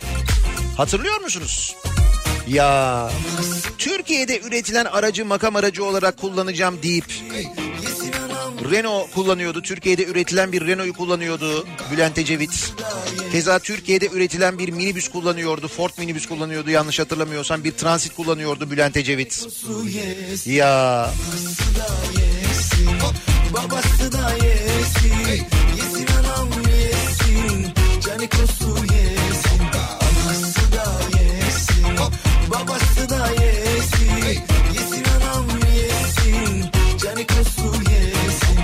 Hatırlıyor musunuz? Ya Türkiye'de üretilen aracı makam aracı olarak kullanacağım deyip Renault kullanıyordu. Türkiye'de üretilen bir Renault'u kullanıyordu Bülent Ecevit. Keza Türkiye'de üretilen bir minibüs kullanıyordu. Ford minibüs kullanıyordu yanlış hatırlamıyorsam. Bir transit kullanıyordu Bülent Ecevit. Ya babası da yesin. Yesin anam yesin. Canikosu yesin. Anası da yesin. Babası da yesin. Yesin anam yesin. Canikosu yesin.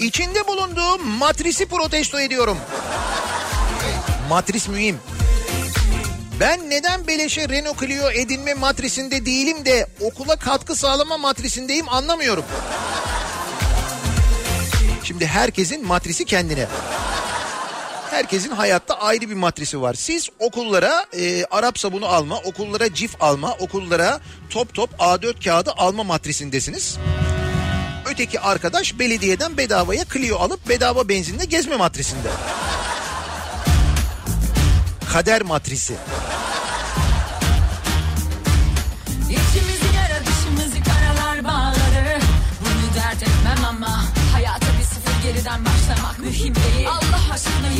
İçinde bulunduğum matrisi protesto ediyorum. Matris mühim. Ben neden beleşe Renault Clio edinme matrisinde değilim de okula katkı sağlama matrisindeyim anlamıyorum. Şimdi herkesin matrisi kendine. Herkesin hayatta ayrı bir matrisi var. Siz okullara e, Arap sabunu alma, okullara cif alma, okullara top top A4 kağıdı alma matrisindesiniz. Öteki arkadaş belediyeden bedavaya Clio alıp bedava benzinle gezme matrisinde. Kader matrisi.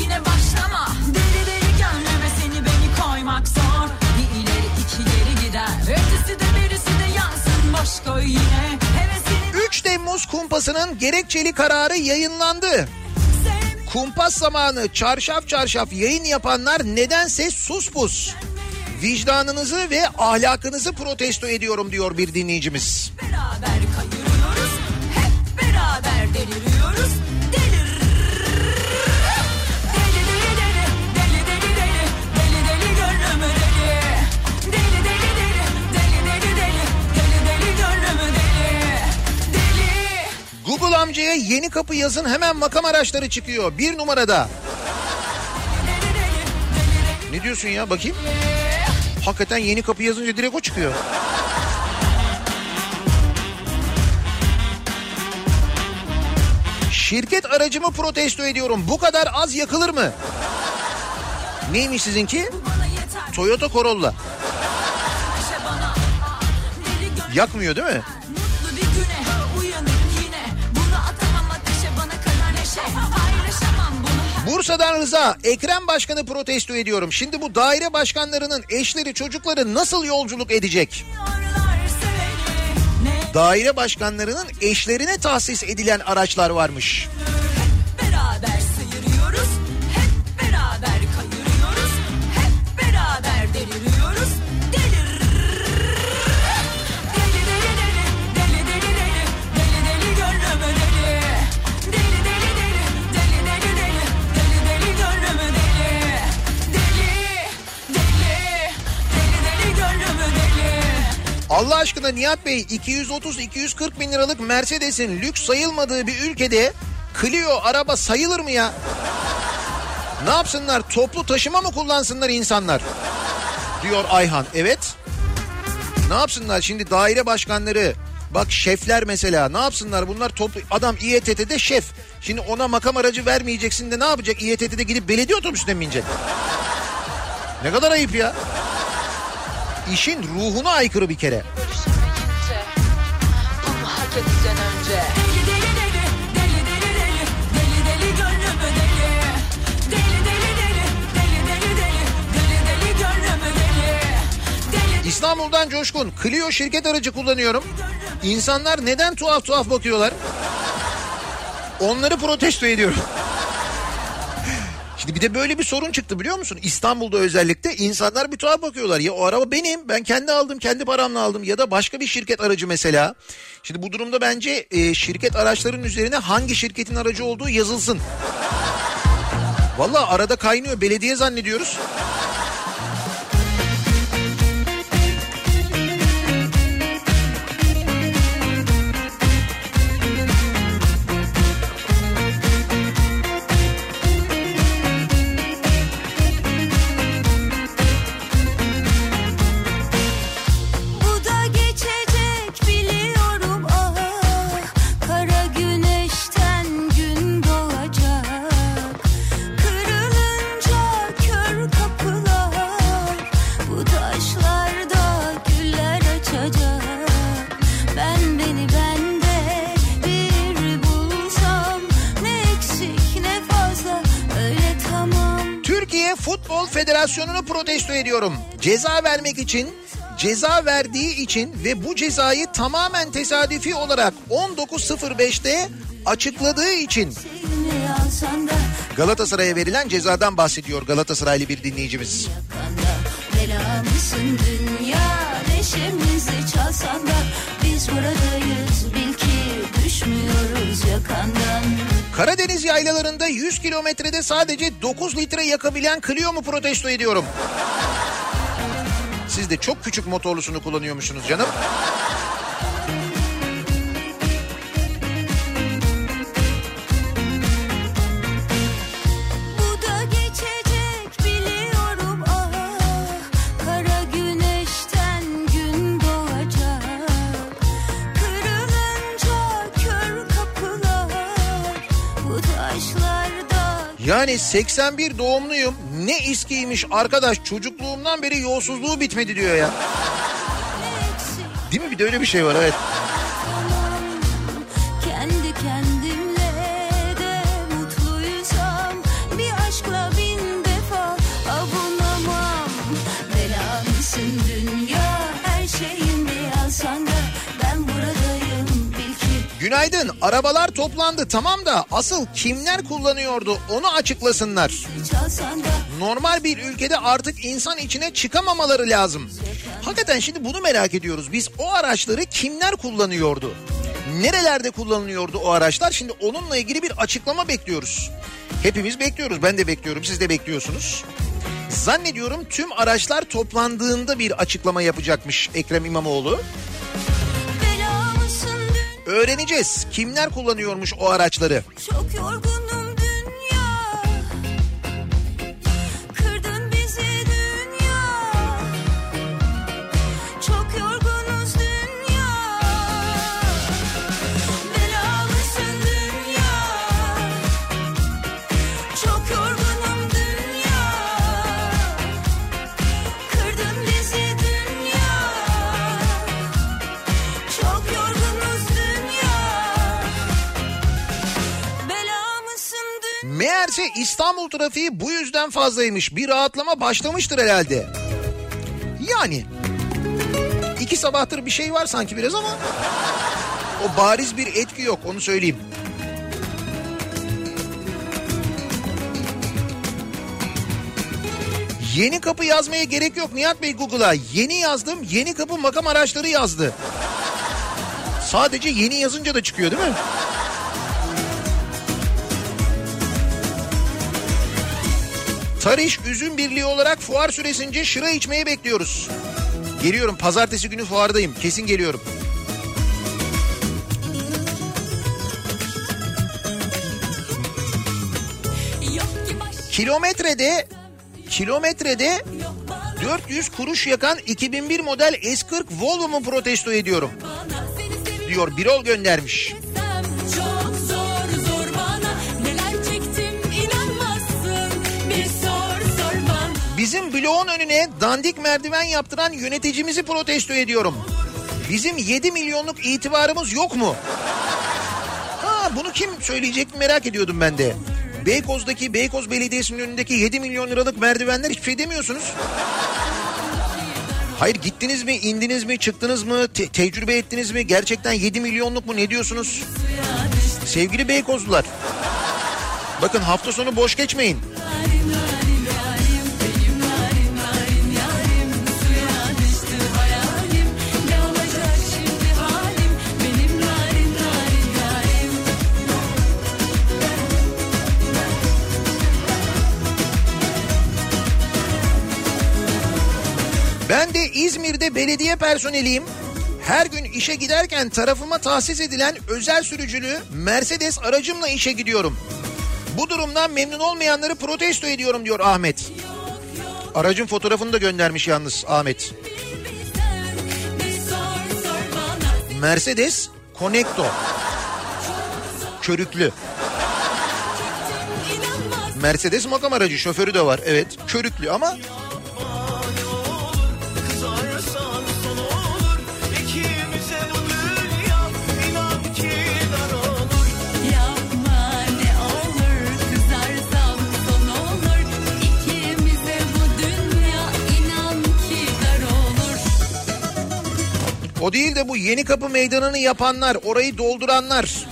Yine başlama Deli deli gönlüme seni beni koymak zor Bir ileri iki geri gider Ötesi de birisi de yansın boş koy yine Hevesini 3 Temmuz kumpasının gerekçeli kararı yayınlandı. Kumpas zamanı çarşaf çarşaf yayın yapanlar nedense sus pus. Vicdanınızı ve ahlakınızı protesto ediyorum diyor bir dinleyicimiz. beraber kayırıyoruz Hep beraber deliriyoruz Google amcaya yeni kapı yazın hemen makam araçları çıkıyor. Bir numarada. Ne diyorsun ya bakayım? Hakikaten yeni kapı yazınca direkt o çıkıyor. Şirket aracımı protesto ediyorum. Bu kadar az yakılır mı? Neymiş sizinki? Toyota Corolla. Yakmıyor değil mi? Bursa'dan Rıza, Ekrem Başkanı protesto ediyorum. Şimdi bu daire başkanlarının eşleri, çocukları nasıl yolculuk edecek? Daire başkanlarının eşlerine tahsis edilen araçlar varmış. beraber Allah aşkına Nihat Bey 230-240 bin liralık Mercedes'in lüks sayılmadığı bir ülkede Clio araba sayılır mı ya? Ne yapsınlar toplu taşıma mı kullansınlar insanlar? Diyor Ayhan. Evet. Ne yapsınlar şimdi daire başkanları bak şefler mesela ne yapsınlar bunlar toplu adam İETT'de şef. Şimdi ona makam aracı vermeyeceksin de ne yapacak İETT'de gidip belediye otobüsüne mi binecek? Ne kadar ayıp ya. İşin ruhuna aykırı bir kere. İstanbul'dan Coşkun. Clio şirket aracı kullanıyorum. İnsanlar neden tuhaf tuhaf bakıyorlar? Onları protesto ediyorum. Şimdi bir de böyle bir sorun çıktı biliyor musun? İstanbul'da özellikle insanlar bir tuhaf bakıyorlar. Ya o araba benim. Ben kendi aldım, kendi paramla aldım. Ya da başka bir şirket aracı mesela. Şimdi bu durumda bence e, şirket araçlarının üzerine hangi şirketin aracı olduğu yazılsın. Valla arada kaynıyor. Belediye zannediyoruz. Futbol Federasyonu'nu protesto ediyorum. Ceza vermek için, ceza verdiği için ve bu cezayı tamamen tesadüfi olarak 19.05'te açıkladığı için Galatasaray'a verilen cezadan bahsediyor Galatasaraylı bir dinleyicimiz. Biz buradayız bil ki düşmüyoruz yakandan Karadeniz yaylalarında 100 kilometrede sadece 9 litre yakabilen Clio mu protesto ediyorum? Siz de çok küçük motorlusunu kullanıyormuşsunuz canım. Yani 81 doğumluyum. Ne iskiymiş arkadaş çocukluğumdan beri yolsuzluğu bitmedi diyor ya. Değil mi? Bir de öyle bir şey var evet. Günaydın. Arabalar toplandı tamam da asıl kimler kullanıyordu onu açıklasınlar. Normal bir ülkede artık insan içine çıkamamaları lazım. Hakikaten şimdi bunu merak ediyoruz. Biz o araçları kimler kullanıyordu? Nerelerde kullanılıyordu o araçlar? Şimdi onunla ilgili bir açıklama bekliyoruz. Hepimiz bekliyoruz. Ben de bekliyorum. Siz de bekliyorsunuz. Zannediyorum tüm araçlar toplandığında bir açıklama yapacakmış Ekrem İmamoğlu. Öğreneceğiz kimler kullanıyormuş o araçları. Çok yorgunum Meğerse İstanbul trafiği bu yüzden fazlaymış. Bir rahatlama başlamıştır herhalde. Yani. iki sabahtır bir şey var sanki biraz ama o bariz bir etki yok onu söyleyeyim. Yeni kapı yazmaya gerek yok Nihat Bey Google'a. Yeni yazdım yeni kapı makam araçları yazdı. Sadece yeni yazınca da çıkıyor değil mi? Tarış Üzüm Birliği olarak fuar süresince şıra içmeye bekliyoruz. Geliyorum pazartesi günü fuardayım kesin geliyorum. Kilometrede kilometrede 400 kuruş yakan 2001 model S40 Volvo mu protesto ediyorum diyor Birol göndermiş. Bizim bloğun önüne dandik merdiven yaptıran yöneticimizi protesto ediyorum. Bizim 7 milyonluk itibarımız yok mu? Ha bunu kim söyleyecek merak ediyordum ben de. Beykoz'daki Beykoz Belediyesi'nin önündeki 7 milyon liralık merdivenler hiçbir şey demiyorsunuz. Hayır gittiniz mi, indiniz mi, çıktınız mı, te- tecrübe ettiniz mi? Gerçekten 7 milyonluk mu ne diyorsunuz? Sevgili Beykozlular. Bakın hafta sonu boş geçmeyin. Ben de İzmir'de belediye personeliyim. Her gün işe giderken tarafıma tahsis edilen özel sürücülü Mercedes aracımla işe gidiyorum. Bu durumdan memnun olmayanları protesto ediyorum diyor Ahmet. Aracın fotoğrafını da göndermiş yalnız Ahmet. Mercedes Connecto. Körüklü. Mercedes makam aracı şoförü de var evet. Körüklü ama O değil de bu yeni kapı meydanını yapanlar, orayı dolduranlar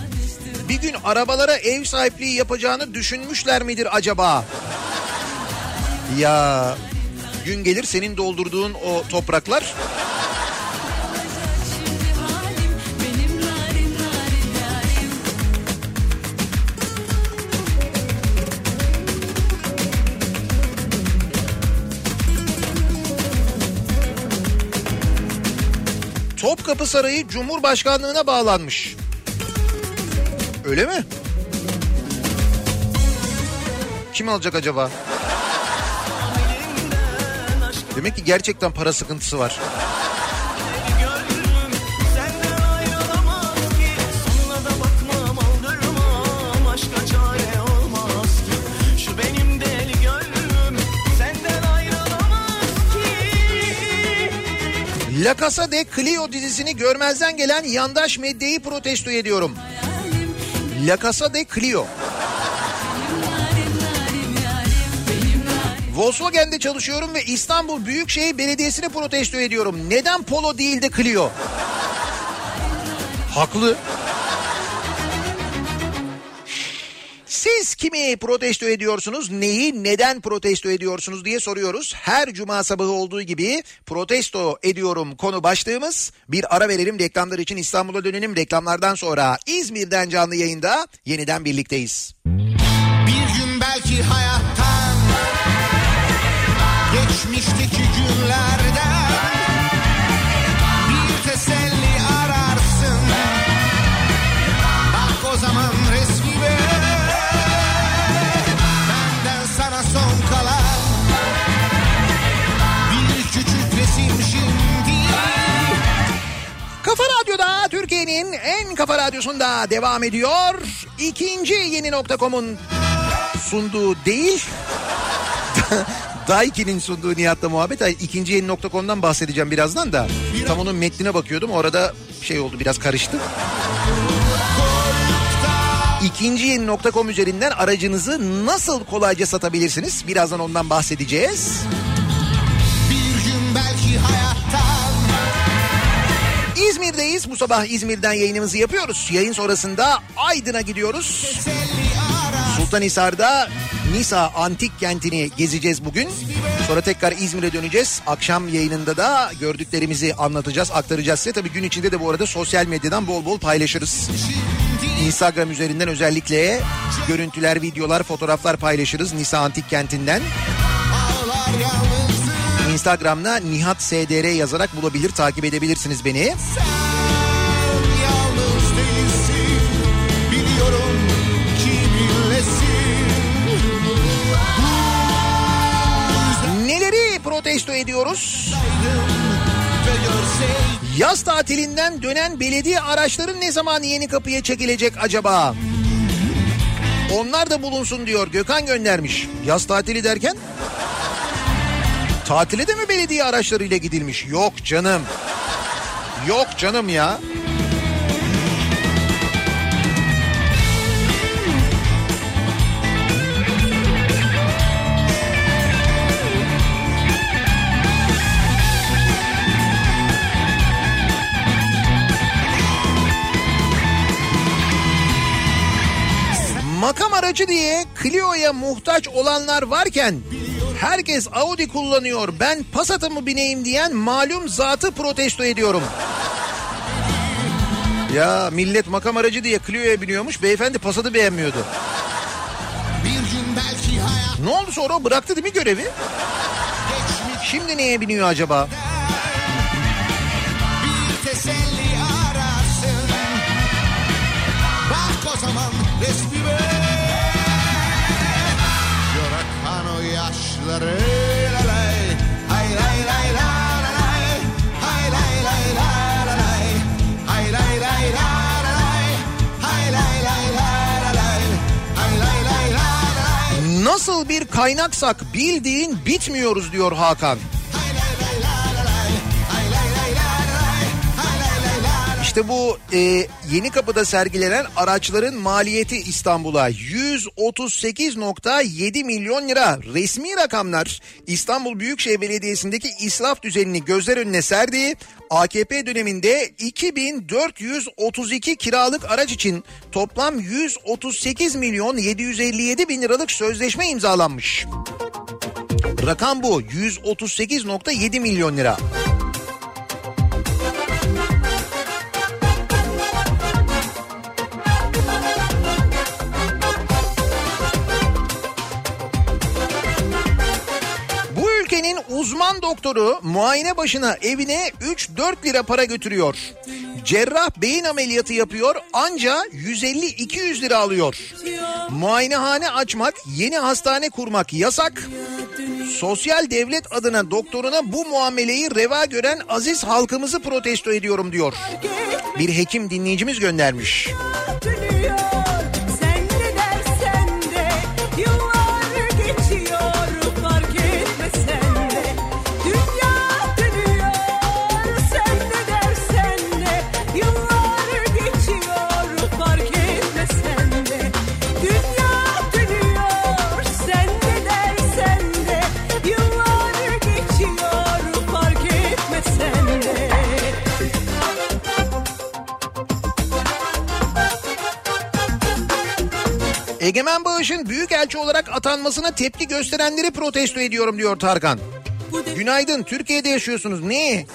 bir gün arabalara ev sahipliği yapacağını düşünmüşler midir acaba? Ya gün gelir senin doldurduğun o topraklar Topkapı Sarayı Cumhurbaşkanlığına bağlanmış. Öyle mi? Kim alacak acaba? Demek ki gerçekten para sıkıntısı var. La Casa de Clio dizisini görmezden gelen yandaş medyayı protesto ediyorum. La Casa de Clio. Volkswagen'de çalışıyorum ve İstanbul Büyükşehir Belediyesi'ni protesto ediyorum. Neden Polo değil de Clio? Haklı. Siz kimi protesto ediyorsunuz, neyi, neden protesto ediyorsunuz diye soruyoruz. Her cuma sabahı olduğu gibi protesto ediyorum konu başlığımız. Bir ara verelim reklamlar için İstanbul'a dönelim. Reklamlardan sonra İzmir'den canlı yayında yeniden birlikteyiz. Bir gün belki hayattan Geçmişteki günlerden Türkiye'nin en kafa radyosunda devam ediyor. İkinci yeni nokta.com'un sunduğu değil. <laughs> Daiki'nin sunduğu Nihat'la muhabbet. Ay, İkinci yeni nokta.com'dan bahsedeceğim birazdan da. Tam onun metnine bakıyordum. Orada şey oldu biraz karıştı. İkinci yeni nokta.com üzerinden aracınızı nasıl kolayca satabilirsiniz? Birazdan ondan bahsedeceğiz. Bir İzmir'deyiz. Bu sabah İzmir'den yayınımızı yapıyoruz. Yayın sonrasında Aydın'a gidiyoruz. Sultanhisar'da Nisa Antik Kenti'ni gezeceğiz bugün. Sonra tekrar İzmir'e döneceğiz. Akşam yayınında da gördüklerimizi anlatacağız, aktaracağız size. Tabii gün içinde de bu arada sosyal medyadan bol bol paylaşırız. Instagram üzerinden özellikle görüntüler, videolar, fotoğraflar paylaşırız Nisa Antik Kenti'nden. ağlar Instagram'da Nihat SDR yazarak bulabilir, takip edebilirsiniz beni. değilsin Neleri protesto ediyoruz? Yaz tatilinden dönen belediye araçları ne zaman yeni kapıya çekilecek acaba? Onlar da bulunsun diyor Gökhan göndermiş. Yaz tatili derken? Tatile de mi belediye araçlarıyla gidilmiş? Yok canım. Yok canım ya. Makam aracı diye Clio'ya muhtaç olanlar varken herkes Audi kullanıyor ben Passat'a mı bineyim diyen malum zatı protesto ediyorum. Ya millet makam aracı diye Clio'ya biniyormuş beyefendi Passat'ı beğenmiyordu. bir gün belki hayat Ne oldu sonra bıraktı değil mi görevi? Şimdi neye biniyor acaba? Nasıl bir kaynaksak bildiğin bitmiyoruz diyor Hakan. İşte bu e, yeni kapıda sergilenen araçların maliyeti İstanbul'a 138.7 milyon lira. Resmi rakamlar İstanbul Büyükşehir Belediyesi'ndeki israf düzenini gözler önüne serdi. AKP döneminde 2432 kiralık araç için toplam 138 milyon 757 bin liralık sözleşme imzalanmış. Rakam bu 138.7 milyon lira. Uzman doktoru muayene başına evine 3-4 lira para götürüyor. Cerrah beyin ameliyatı yapıyor anca 150-200 lira alıyor. Muayenehane açmak, yeni hastane kurmak yasak. Sosyal devlet adına doktoruna bu muameleyi reva gören aziz halkımızı protesto ediyorum diyor. Bir hekim dinleyicimiz göndermiş. dönüyor Egemen Bağış'ın büyükelçi olarak atanmasına tepki gösterenleri protesto ediyorum diyor Tarkan. Günaydın Türkiye'de yaşıyorsunuz. Ne?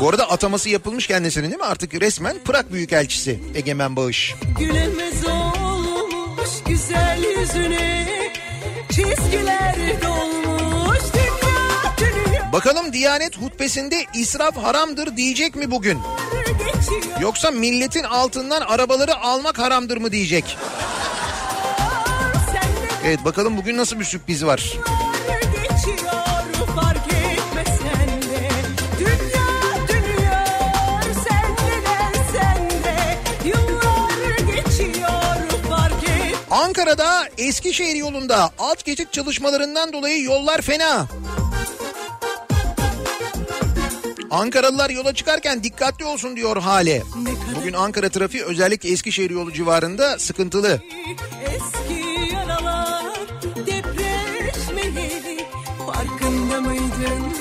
Bu arada ataması yapılmış kendisinin değil mi? Artık resmen Prag Büyükelçisi Egemen Bağış. Gülemez olmuş güzel yüzüne Çizgiler dönüyor Bakalım Diyanet hutbesinde israf haramdır diyecek mi bugün? Yoksa milletin altından arabaları almak haramdır mı diyecek? Evet bakalım bugün nasıl bir sürpriz var. Ankara'da Eskişehir yolunda alt geçit çalışmalarından dolayı yollar fena. Ankaralılar yola çıkarken dikkatli olsun diyor Hale. Bugün Ankara trafiği özellikle Eskişehir yolu civarında sıkıntılı. Eski yaralar depreşmeyeli farkında mıydın?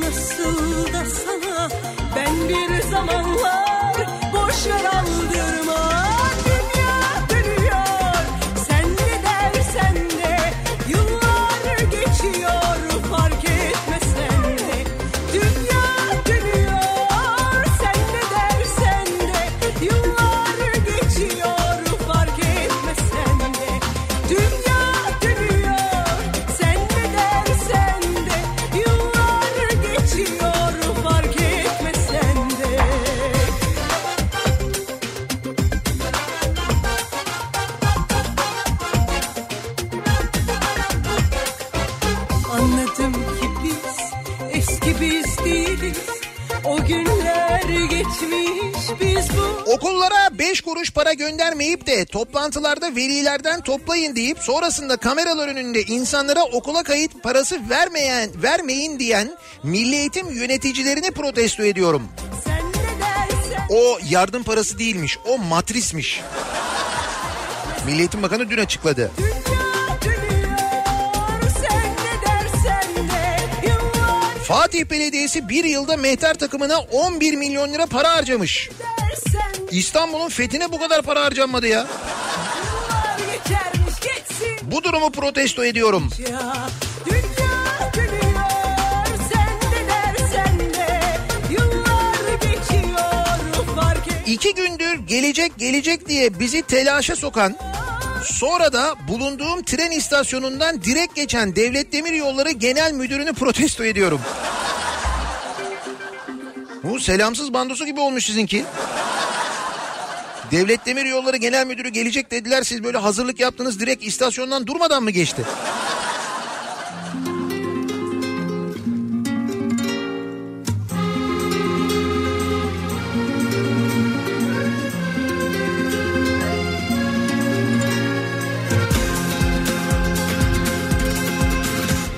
Nasıl da sana ben bir zamanlar boş aldırma. Para göndermeyip de toplantılarda velilerden toplayın deyip sonrasında kameralar önünde insanlara okula kayıt parası vermeyen vermeyin diyen milli eğitim yöneticilerini protesto ediyorum. O yardım parası değilmiş, o matrismiş. Milli Eğitim Bakanı dün açıkladı. Fatih Belediyesi bir yılda mehter takımına 11 milyon lira para harcamış. İstanbul'un fethine bu kadar para harcanmadı ya. yıllar geçermiş geçsin Bu durumu protesto ediyorum. İki gündür gelecek gelecek diye bizi telaşa sokan sonra da bulunduğum tren istasyonundan direkt geçen Devlet Demir Yolları Genel Müdürünü protesto ediyorum. Bu selamsız bandosu gibi olmuş sizinki. Devlet Demir Yolları Genel Müdürü gelecek dediler siz böyle hazırlık yaptınız direkt istasyondan durmadan mı geçti?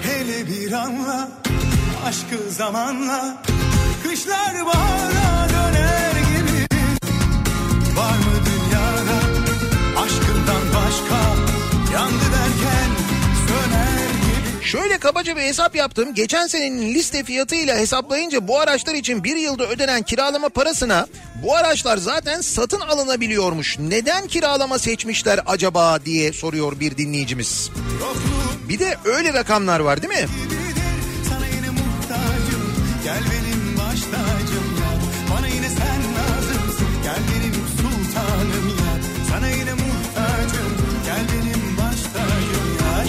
Hele bir anla aşkı zamanla Kışlar bahara Şöyle kabaca bir hesap yaptım. Geçen senenin liste fiyatıyla hesaplayınca bu araçlar için bir yılda ödenen kiralama parasına bu araçlar zaten satın alınabiliyormuş. Neden kiralama seçmişler acaba diye soruyor bir dinleyicimiz. Bir de öyle rakamlar var değil mi? Gel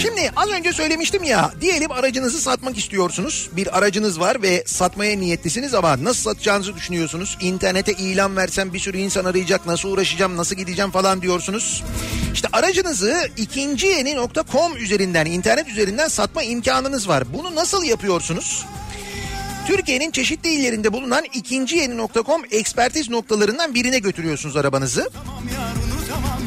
Şimdi az önce söylemiştim ya diyelim aracınızı satmak istiyorsunuz. Bir aracınız var ve satmaya niyetlisiniz ama nasıl satacağınızı düşünüyorsunuz. İnternete ilan versem bir sürü insan arayacak nasıl uğraşacağım nasıl gideceğim falan diyorsunuz. İşte aracınızı ikinciyeni.com üzerinden internet üzerinden satma imkanınız var. Bunu nasıl yapıyorsunuz? Türkiye'nin çeşitli illerinde bulunan ikinciyeni.com ekspertiz noktalarından birine götürüyorsunuz arabanızı.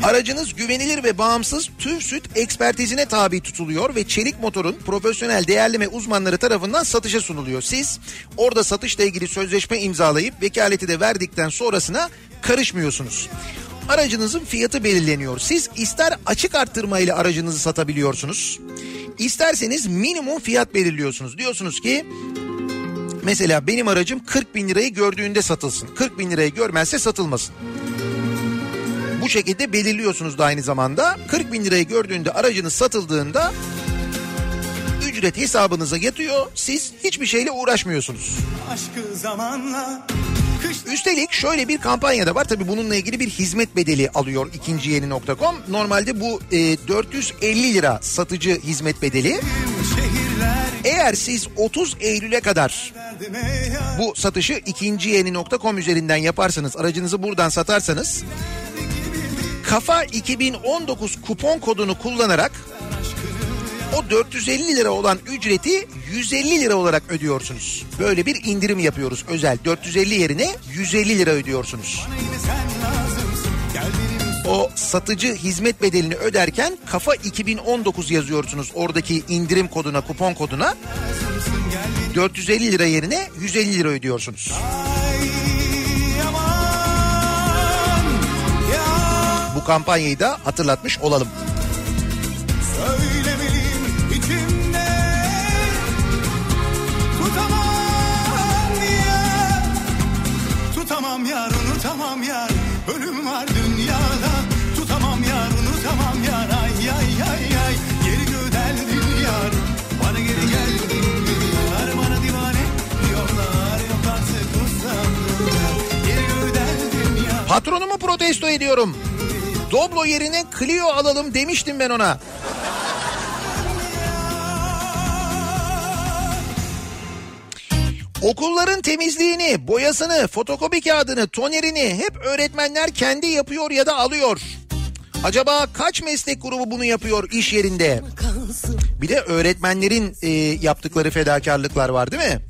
Aracınız güvenilir ve bağımsız TÜV süt ekspertizine tabi tutuluyor ve çelik motorun profesyonel değerleme uzmanları tarafından satışa sunuluyor. Siz orada satışla ilgili sözleşme imzalayıp vekaleti de verdikten sonrasına karışmıyorsunuz. Aracınızın fiyatı belirleniyor. Siz ister açık arttırmayla aracınızı satabiliyorsunuz. İsterseniz minimum fiyat belirliyorsunuz. Diyorsunuz ki mesela benim aracım 40 bin lirayı gördüğünde satılsın. 40 bin lirayı görmezse satılmasın. Bu şekilde belirliyorsunuz da aynı zamanda. 40 bin lirayı gördüğünde aracınız satıldığında ücret hesabınıza yatıyor. Siz hiçbir şeyle uğraşmıyorsunuz. Aşkı zamanla Üstelik şöyle bir kampanya da var. Tabii bununla ilgili bir hizmet bedeli alıyor ikinciyeni.com. Normalde bu e, 450 lira satıcı hizmet bedeli. Eğer siz 30 Eylül'e kadar bu satışı ikinciyeni.com üzerinden yaparsanız, aracınızı buradan satarsanız Kafa 2019 kupon kodunu kullanarak o 450 lira olan ücreti 150 lira olarak ödüyorsunuz. Böyle bir indirim yapıyoruz özel. 450 yerine 150 lira ödüyorsunuz. O satıcı hizmet bedelini öderken kafa 2019 yazıyorsunuz oradaki indirim koduna, kupon koduna. 450 lira yerine 150 lira ödüyorsunuz. Bu kampanyayı da hatırlatmış olalım. Söylemeliyim içimde. Tutamam ya Tutamam yar unutamam yar. Ölüm var dünyada. Tutamam yar unutamam yar. Ay ay ay ay. Geri gödeldin yar Bana geri geldin yar Bana divane. Diyorlar Yok artık usandım yar Geri gödeldin yar Patronumu protesto ediyorum. Doblo yerine Clio alalım demiştim ben ona. Okulların temizliğini, boyasını, fotokopi kağıdını, tonerini hep öğretmenler kendi yapıyor ya da alıyor. Acaba kaç meslek grubu bunu yapıyor iş yerinde? Bir de öğretmenlerin e, yaptıkları fedakarlıklar var değil mi?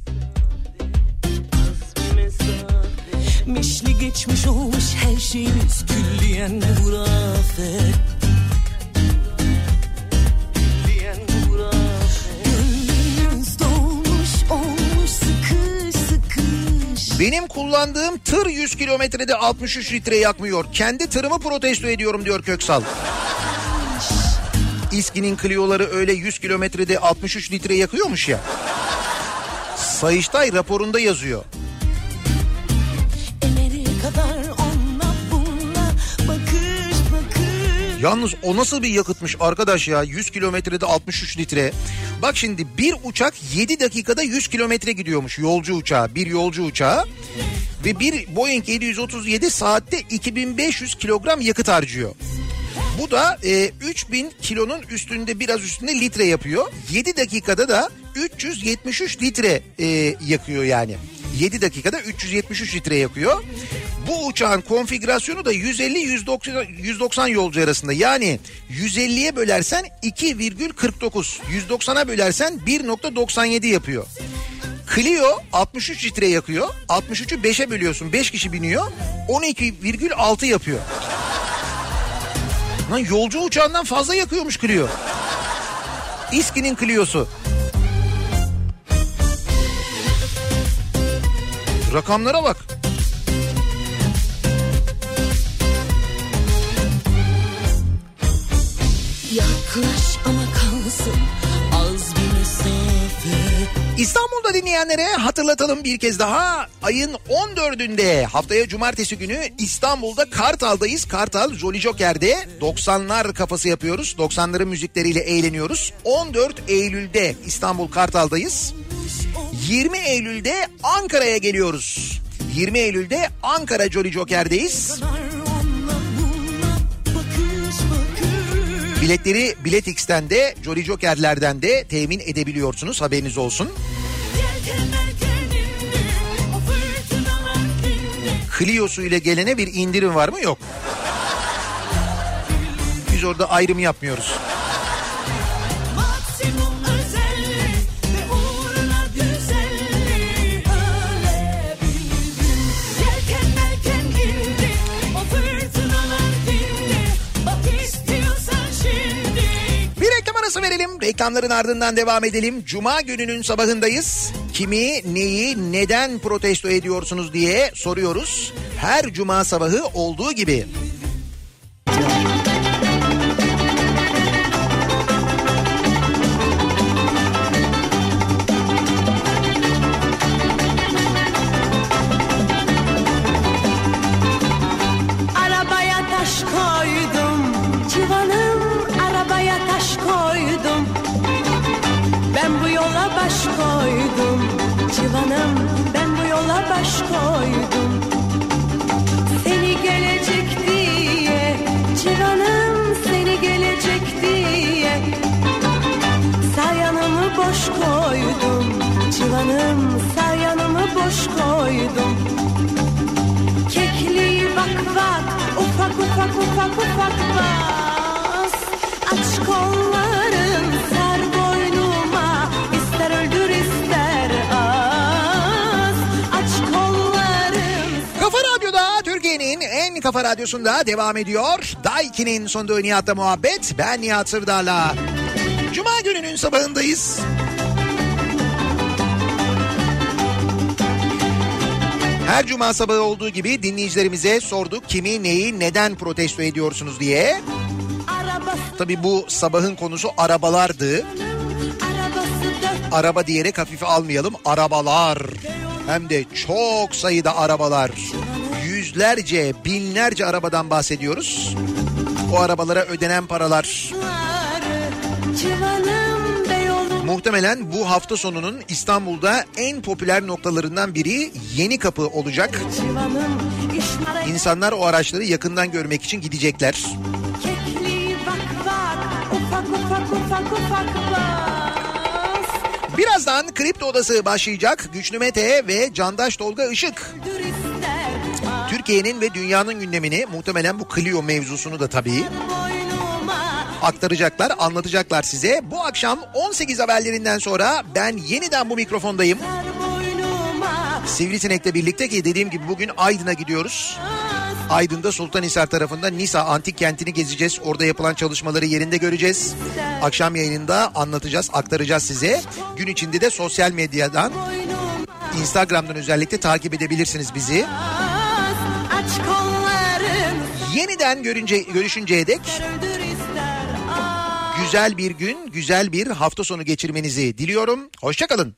Geçmiş olmuş her şeyimiz külliyen hurafe Benim kullandığım tır 100 kilometrede 63 litre yakmıyor. Kendi tırımı protesto ediyorum diyor Köksal. İSKİ'nin Clio'ları öyle 100 kilometrede 63 litre yakıyormuş ya. Sayıştay raporunda yazıyor. Yalnız o nasıl bir yakıtmış arkadaş ya 100 kilometrede 63 litre. Bak şimdi bir uçak 7 dakikada 100 kilometre gidiyormuş yolcu uçağı bir yolcu uçağı. Ve bir Boeing 737 saatte 2500 kilogram yakıt harcıyor. Bu da e, 3000 kilonun üstünde biraz üstünde litre yapıyor. 7 dakikada da 373 litre e, yakıyor yani. 7 dakikada 373 litre yakıyor. Bu uçağın konfigürasyonu da 150-190 190 yolcu arasında. Yani 150'ye bölersen 2,49. 190'a bölersen 1,97 yapıyor. Clio 63 litre yakıyor. 63'ü 5'e bölüyorsun. 5 kişi biniyor. 12,6 yapıyor. Lan yolcu uçağından fazla yakıyormuş Clio. İSKİ'nin Clio'su. Rakamlara bak. Yaklaş ama kalsın az bir mesafe İstanbul'da dinleyenlere hatırlatalım bir kez daha. Ayın 14'ünde haftaya cumartesi günü İstanbul'da Kartal'dayız. Kartal Jolly Joker'de 90'lar kafası yapıyoruz. 90'ların müzikleriyle eğleniyoruz. 14 Eylül'de İstanbul Kartal'dayız. 20 Eylül'de Ankara'ya geliyoruz. 20 Eylül'de Ankara Jolly Joker'deyiz. Biletleri Biletix'ten de Jolly Joker'lerden de temin edebiliyorsunuz haberiniz olsun. Clio'su ile gelene bir indirim var mı? Yok. Biz orada ayrım yapmıyoruz. Arası verelim. Reklamların ardından devam edelim. Cuma gününün sabahındayız. Kimi, neyi, neden protesto ediyorsunuz diye soruyoruz. Her cuma sabahı olduğu gibi. Kafa radyosunda devam ediyor. Daiki'nin sonunda Nihat'la muhabbet. Ben Nihat Sırdar'la. Cuma gününün sabahındayız. Her cuma sabahı olduğu gibi dinleyicilerimize sorduk kimi neyi neden protesto ediyorsunuz diye. Tabi bu sabahın konusu arabalardı. Araba diyerek hafife almayalım. Arabalar. Hem de çok sayıda arabalar. Yüzlerce, binlerce arabadan bahsediyoruz. O arabalara ödenen paralar. Beyoğlu Muhtemelen bu hafta sonunun İstanbul'da en popüler noktalarından biri Yeni Kapı olacak. İnsanlar o araçları yakından görmek için gidecekler. Birazdan Kripto Odası başlayacak. Güçlü Mete ve Candaş Tolga Işık. Türkiye'nin ve dünyanın gündemini muhtemelen bu Clio mevzusunu da tabii aktaracaklar, anlatacaklar size. Bu akşam 18 haberlerinden sonra ben yeniden bu mikrofondayım. Sivrisinek'le birlikte ki dediğim gibi bugün Aydın'a gidiyoruz. Aydın'da Sultanhisar tarafında Nisa Antik Kenti'ni gezeceğiz. Orada yapılan çalışmaları yerinde göreceğiz. Akşam yayınında anlatacağız, aktaracağız size. Gün içinde de sosyal medyadan, Instagram'dan özellikle takip edebilirsiniz bizi. Yeniden görünce, görüşünceye dek güzel bir gün, güzel bir hafta sonu geçirmenizi diliyorum. Hoşçakalın.